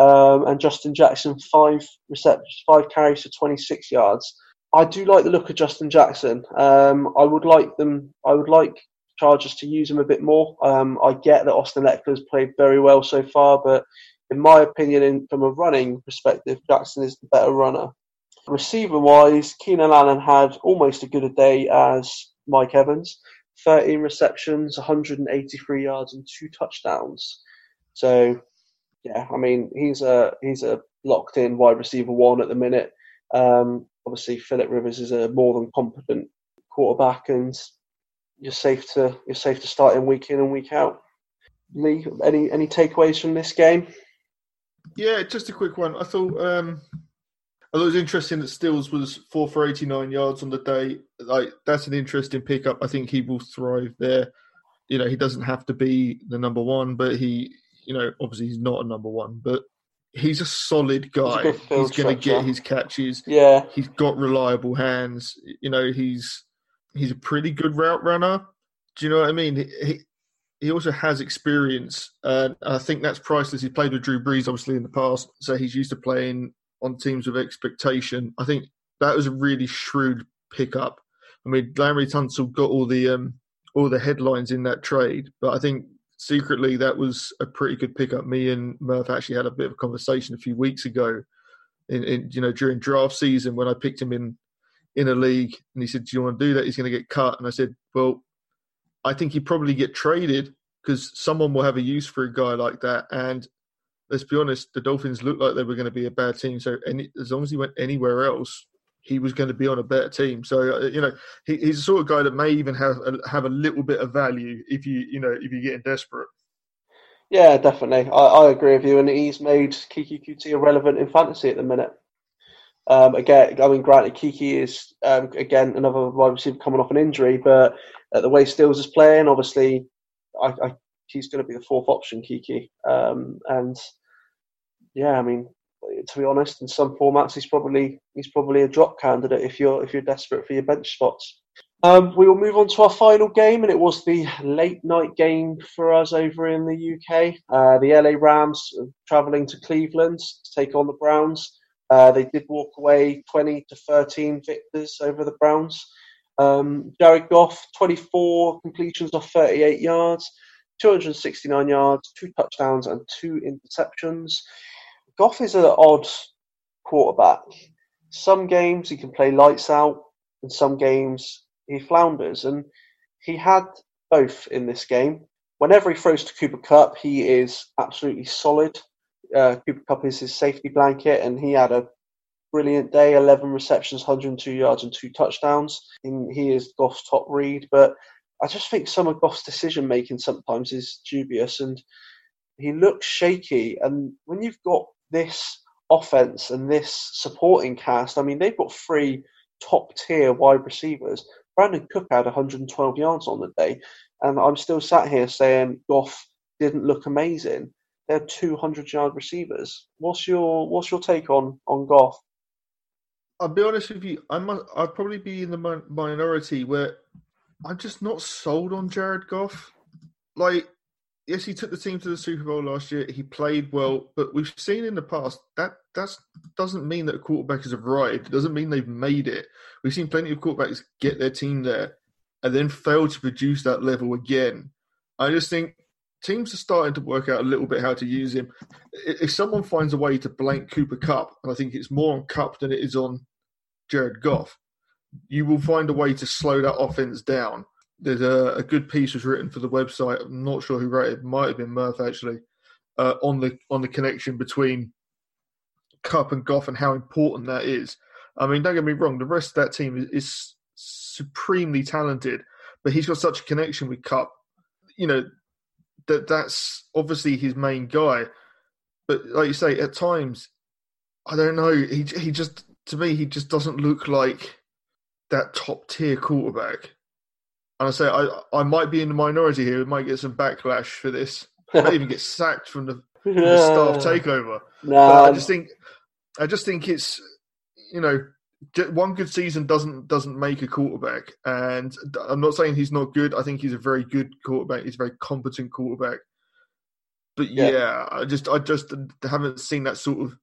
Um, and Justin Jackson, five receptions, five carries for 26 yards. I do like the look of Justin Jackson. Um, I would like them. I would like Chargers to use him a bit more. Um, I get that Austin Ekeler has played very well so far, but in my opinion, in, from a running perspective, Jackson is the better runner. Receiver wise, Keenan Allen had almost as good a day as Mike Evans. 13 receptions, 183 yards, and two touchdowns. So, yeah, I mean, he's a he's a locked in wide receiver one at the minute. Um, obviously, Philip Rivers is a more than competent quarterback, and you're safe to you're safe to start in week in and week out. Lee, any any takeaways from this game? Yeah, just a quick one. I thought um, Although it was interesting that Stills was four for 89 yards on the day. Like that's an interesting pickup. I think he will thrive there. You know, he doesn't have to be the number one, but he, you know, obviously he's not a number one, but he's a solid guy. He's, he's going to get his catches. Yeah, he's got reliable hands. You know, he's he's a pretty good route runner. Do you know what I mean? He, he also has experience, and I think that's priceless. He played with Drew Brees, obviously, in the past, so he's used to playing on teams with expectation. I think that was a really shrewd pickup. I mean, Laremy Tunsil got all the um, all the headlines in that trade, but I think secretly that was a pretty good pickup. Me and Murph actually had a bit of a conversation a few weeks ago, in, in you know during draft season when I picked him in in a league, and he said, "Do you want to do that? He's going to get cut." And I said, "Well, I think he'd probably get traded because someone will have a use for a guy like that. And let's be honest, the Dolphins looked like they were going to be a bad team. So any, as long as he went anywhere else, he was going to be on a better team. So uh, you know, he, he's the sort of guy that may even have a, have a little bit of value if you you know if you're getting desperate. Yeah, definitely. I, I agree with you, and he's made Keke Coutee irrelevant in fantasy at the minute. Um, again, I mean, granted, Keke is um, again another wide receiver coming off an injury, but uh, the way Stills is playing, obviously, I, I, he's going to be the fourth option, Keke. Um, and yeah, I mean, to be honest, in some formats, he's probably he's probably a drop candidate if you're if you're desperate for your bench spots. Um, we will move on to our final game, and it was the late night game for us over in the UK. Uh, the LA Rams travelling to Cleveland to take on the Browns. Uh, they did walk away 20 to 13 victors over the Browns. Um, Jared Goff, 24 completions off 38 yards, 269 yards, two touchdowns, and two interceptions. Goff is an odd quarterback. Some games he can play lights out, and some games he flounders. And he had both in this game. Whenever he throws to Cooper Kupp, he is absolutely solid uh, Cooper Kupp is his safety blanket, and he had a brilliant day 11 receptions, 102 yards, and two touchdowns. And he is Goff's top read, but I just think some of Goff's decision making sometimes is dubious, and he looks shaky. And when you've got this offense and this supporting cast, I mean, they've got three top tier wide receivers. Brandin Cook had 112 yards on the day, and I'm still sat here saying Goff didn't look amazing they're 200 yard receivers. What's your what's your take on on Goff? I'll be honest with you. I'm I'd probably be in the minority where I'm just not sold on Jared Goff. Like, yes, he took the team to the Super Bowl last year. He played well, but we've seen in the past that that doesn't mean that a quarterback has arrived. It doesn't mean they've made it. We've seen plenty of quarterbacks get their team there and then fail to produce that level again. I just think teams are starting to work out a little bit how to use him. If someone finds a way to blank Cooper Kupp, and I think it's more on Kupp than it is on Jared Goff, you will find a way to slow that offense down. There's a, a good piece was written for the website. I'm not sure who wrote it. might have been Murph actually uh, on the on the connection between Kupp and Goff and how important that is. I mean, don't get me wrong. The rest of that team is, is supremely talented, but he's got such a connection with Kupp. You know, that that's obviously his main guy. But like you say, at times, I don't know. He he just to me he just doesn't look like that top tier quarterback. And I say I I might be in the minority here. We might get some backlash for this. I might even get sacked from the, from the staff takeover. No, but I just think I just think it's you know one good season doesn't doesn't make a quarterback, and I'm not saying he's not good. I think he's a very good quarterback. He's a very competent quarterback. But yeah, yeah I just I just haven't seen that sort of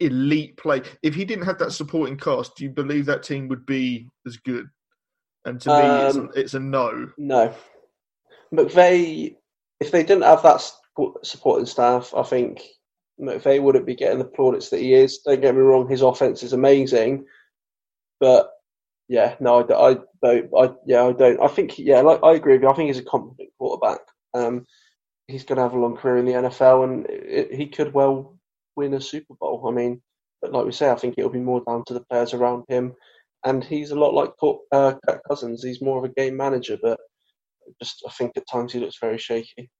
elite play. If he didn't have that supporting cast, do you believe that team would be as good? And to um, me, it's a, um, it's a no. No, McVay. If they didn't have that supporting staff, I think McVay wouldn't be getting the plaudits that he is. Don't get me wrong; his offense is amazing but yeah, no, I, I don't. I yeah, I don't. I think yeah, like I agree with you. I think he's a competent quarterback. Um, he's going to have a long career in the NFL, and it, he could well win a Super Bowl. I mean, but like we say, I think it'll be more down to the players around him. And he's a lot like uh, Cousins. He's more of a game manager, but just I think at times he looks very shaky.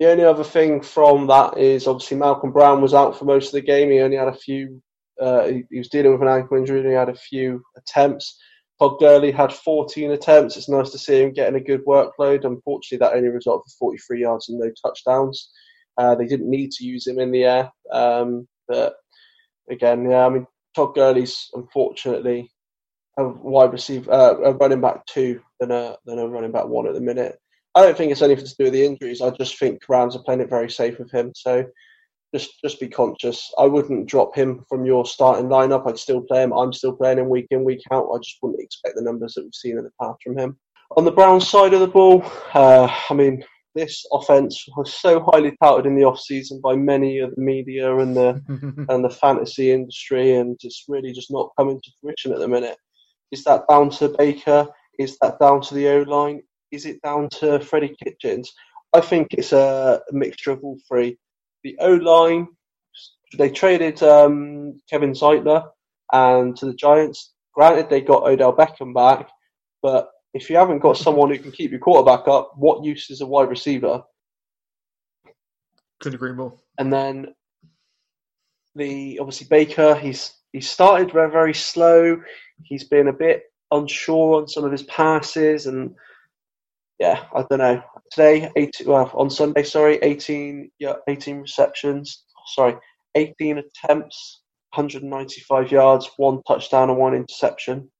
The only other thing from that is obviously Malcolm Brown was out for most of the game. He only had a few uh, he, he, was dealing with an ankle injury and he had a few attempts. Todd Gurley had 14 attempts. It's nice to see him getting a good workload. Unfortunately, that only resulted in 43 yards and no touchdowns. Uh, they didn't need to use him in the air. Um, but again, yeah, I mean, Todd Gurley's unfortunately a wide receiver, uh, a running back two than a than a running back one at the minute. I don't think it's anything to do with the injuries. I just think Rams are playing it very safe with him. So just just be conscious. I wouldn't drop him from your starting lineup. I'd still play him. I'm still playing him week in week out. I just wouldn't expect the numbers that we've seen in the past from him. On the Browns side of the ball, uh, I mean, this offense was so highly touted in the off season by many of the media and the and the fantasy industry, and it's really just not coming to fruition at the minute. Is that down to Baker? Is that down to the O line? Is it down to Freddie Kitchens? I think it's a mixture of all three the O line, they traded um, Kevin Zeitler and to the Giants. Granted, they got Odell Beckham back, but if you haven't got someone who can keep your quarterback up, what use is a wide receiver? Couldn't agree more. And then the obviously Baker, he's he started very very slow. He's been a bit unsure on some of his passes, and yeah, I don't know. Today, 18, well, on Sunday, sorry, 18, yeah, 18 receptions, sorry, 18 attempts, 195 yards, one touchdown and one interception.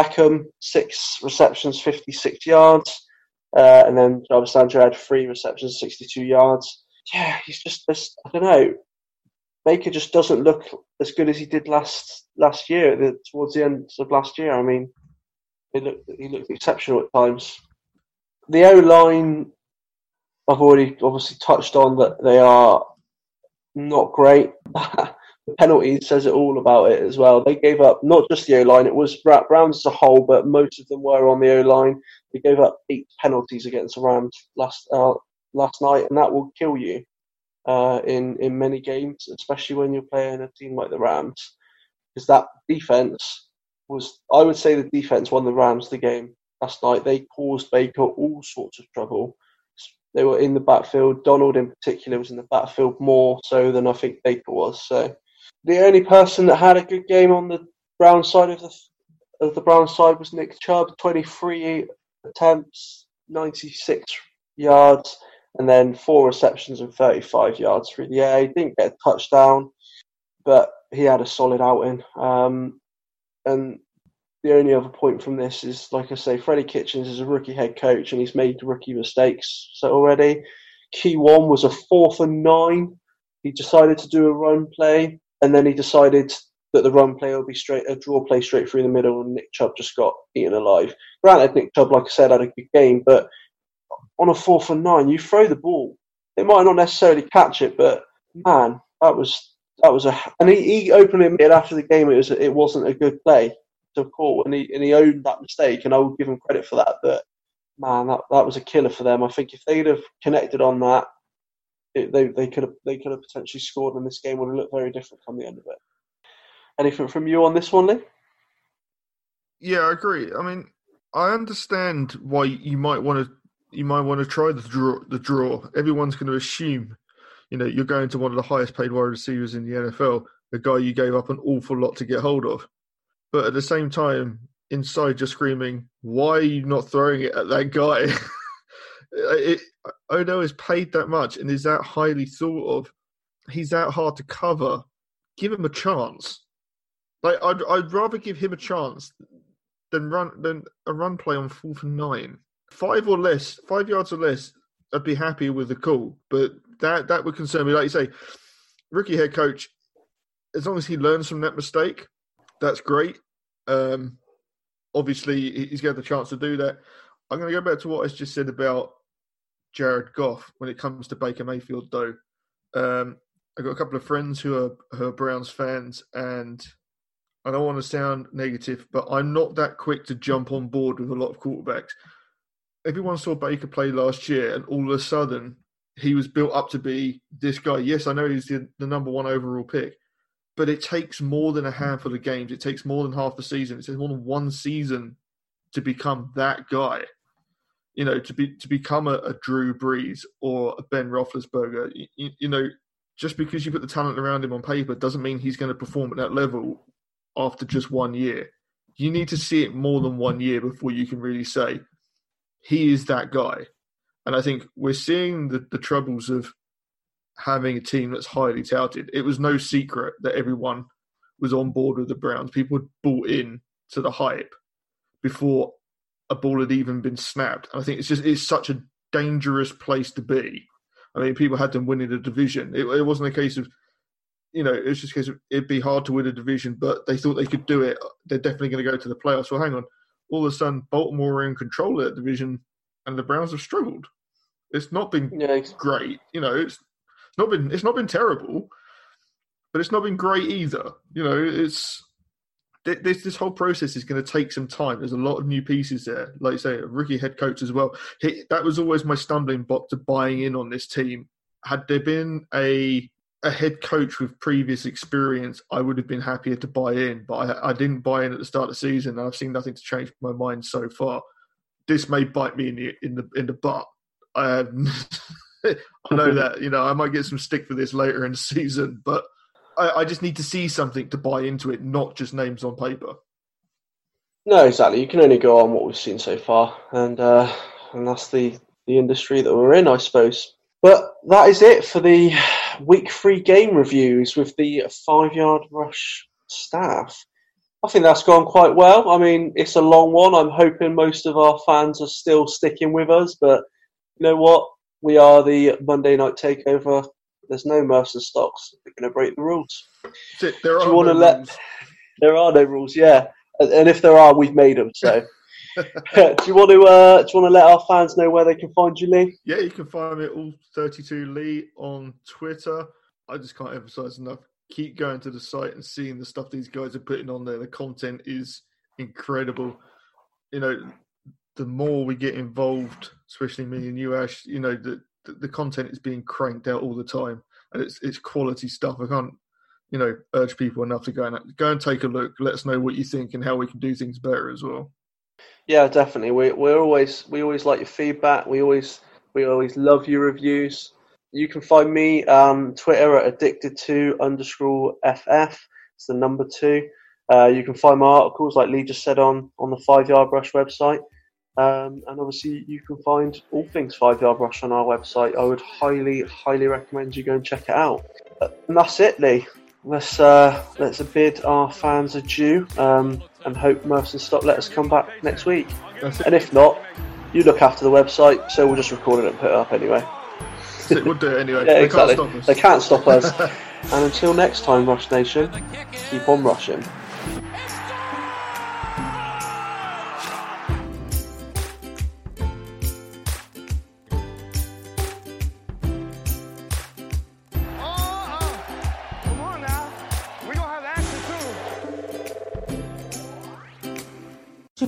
Beckham, six receptions, 56 yards. Uh, and then Jarvis Landry had three receptions, 62 yards. Yeah, he's just, this, I don't know. Baker just doesn't look as good as he did last last year, the, towards the end of last year. I mean, he looked, he looked exceptional at times the O line, I've already obviously touched on that they are not great. the penalties says it all about it as well. They gave up not just the O line; it was Browns as a whole, but most of them were on the O line. They gave up eight penalties against the Rams last uh, last night, and that will kill you uh, in in many games, especially when you're playing a team like the Rams, because that defense was. I would say the defense won the Rams the game last night. They caused Baker all sorts of trouble. They were in the backfield. Donald, in particular, was in the backfield more so than I think Baker was. So the only person that had a good game on the Brown side of the of the Brown side was Nick Chubb, 23 attempts, 96 yards, and then four receptions and 35 yards through the air. He didn't get a touchdown, but he had a solid outing. Um, and the only other point from this is, like I say, Freddie Kitchens is a rookie head coach and he's made rookie mistakes so already. Key one was a fourth and nine. He decided to do a run play and then he decided that the run play would be straight a draw play straight through the middle and Nick Chubb just got eaten alive. Granted, Nick Chubb, like I said, had a good game, but on a fourth and nine, you throw the ball. It might not necessarily catch it, but man, that was that was a and he, he openly admitted after the game it was it wasn't a good play to court and he and he owned that mistake, and I will give him credit for that. But man, that that was a killer for them. I think if they'd have connected on that, it, they they could have they could have potentially scored, and this game would have looked very different come the end of it. Anything from you on this one, Lee? Yeah, I agree. I mean, I understand why you might want to you might want to try the draw. The draw. Everyone's going to assume, you know, you're going to one of the highest paid wide receivers in the NFL, a guy you gave up an awful lot to get hold of but at the same time, inside you're screaming, "Why are you not throwing it at that guy?" it, Odell is paid that much and is that highly thought of. He's that hard to cover. Give him a chance. Like I'd, I'd rather give him a chance than run than a run play on fourth and nine. Five or less, five yards or less, I'd be happy with the call. But that that would concern me. Like you say, rookie head coach, as long as he learns from that mistake, that's great. Um, obviously, he's got the chance to do that. I'm going to go back to what I just said about Jared Goff when it comes to Baker Mayfield, though. Um, I've got a couple of friends who are, who are Browns fans, and I don't want to sound negative, but I'm not that quick to jump on board with a lot of quarterbacks. Everyone saw Baker play last year, and all of a sudden, he was built up to be this guy. Yes, I know he's the, the number one overall pick, but it takes more than a handful of games. It takes more than half the season. It takes more than one season to become that guy. You know, to be to become a, a Drew Brees or a Ben Roethlisberger. You, you, know, just because you put the talent around him on paper doesn't mean he's going to perform at that level after just one year. You need to see it more than one year before you can really say he is that guy. And I think we're seeing the, the troubles of having a team that's highly touted. It was no secret that everyone was on board with the Browns. People had bought in to the hype before a ball had even been snapped. And I think it's just it's such a dangerous place to be. I mean, people had them winning the division. It, it wasn't a case of, you know, it was just a case of it'd be hard to win a division, but they thought they could do it. They're definitely going to go to the playoffs. Well, hang on. All of a sudden, Baltimore are in control of that division, and the Browns have struggled. It's not been great. You know, it's it's not been it's not been terrible, but it's not been great either. You know, it's this this whole process is going to take some time. There's a lot of new pieces there, like you say, a rookie head coach as well. He, that was always my stumbling block to buying in on this team. Had there been a a head coach with previous experience, I would have been happier to buy in, but I, I didn't buy in at the start of the season, and I've seen nothing to change my mind so far. This may bite me in the in the in the butt. Um, I know that you know I might get some stick for this later in the season, but I, I, just need to see something to buy into it, not just names on paper. No, exactly. You can only go on what we've seen so far, and uh, and that's the the industry that we're in, I suppose. But that is it for the week three game reviews with the five yard rush staff. I think that's gone quite well. I mean, it's a long one. I'm hoping most of our fans are still sticking with us, but you know what? We are the Monday Night Takeover. There's no Mercer stocks. We're going to break the rules. There Do you want no to let? rules. There are no rules. Yeah, and if there are, we've made them. So. do you want to uh, do you want to let our fans know where they can find you, Lee? Yeah, you can find me at all 32 Lee on Twitter. I just can't emphasize enough. Keep going to the site and seeing the stuff these guys are putting on there. The content is incredible. You know, the more we get involved, especially me and you, Ash, you know, the, the, the content is being cranked out all the time, and it's it's quality stuff. I can't, you know, urge people enough to go and go and take a look. Let us know what you think and how we can do things better as well. Yeah, definitely. We we're always we always like your feedback. We always we always love your reviews. You can find me um, Twitter at addicted to underscore ff. It's the number two. Uh, you can find my articles, like Lee just said, on on the Five Yard Rush website. Um, and obviously, you can find all things Five Yard Rush on our website. I would highly, highly recommend you go and check it out. And that's it, Lee. Let's uh, let's bid our fans adieu um, and hope Mercy Stop let us come back next week. And if not, you look after the website, so we'll just record it and put it up anyway. we'll do it anyway. yeah, they exactly. Can't stop us. They can't stop us. and until next time, Rush Nation, keep on rushing.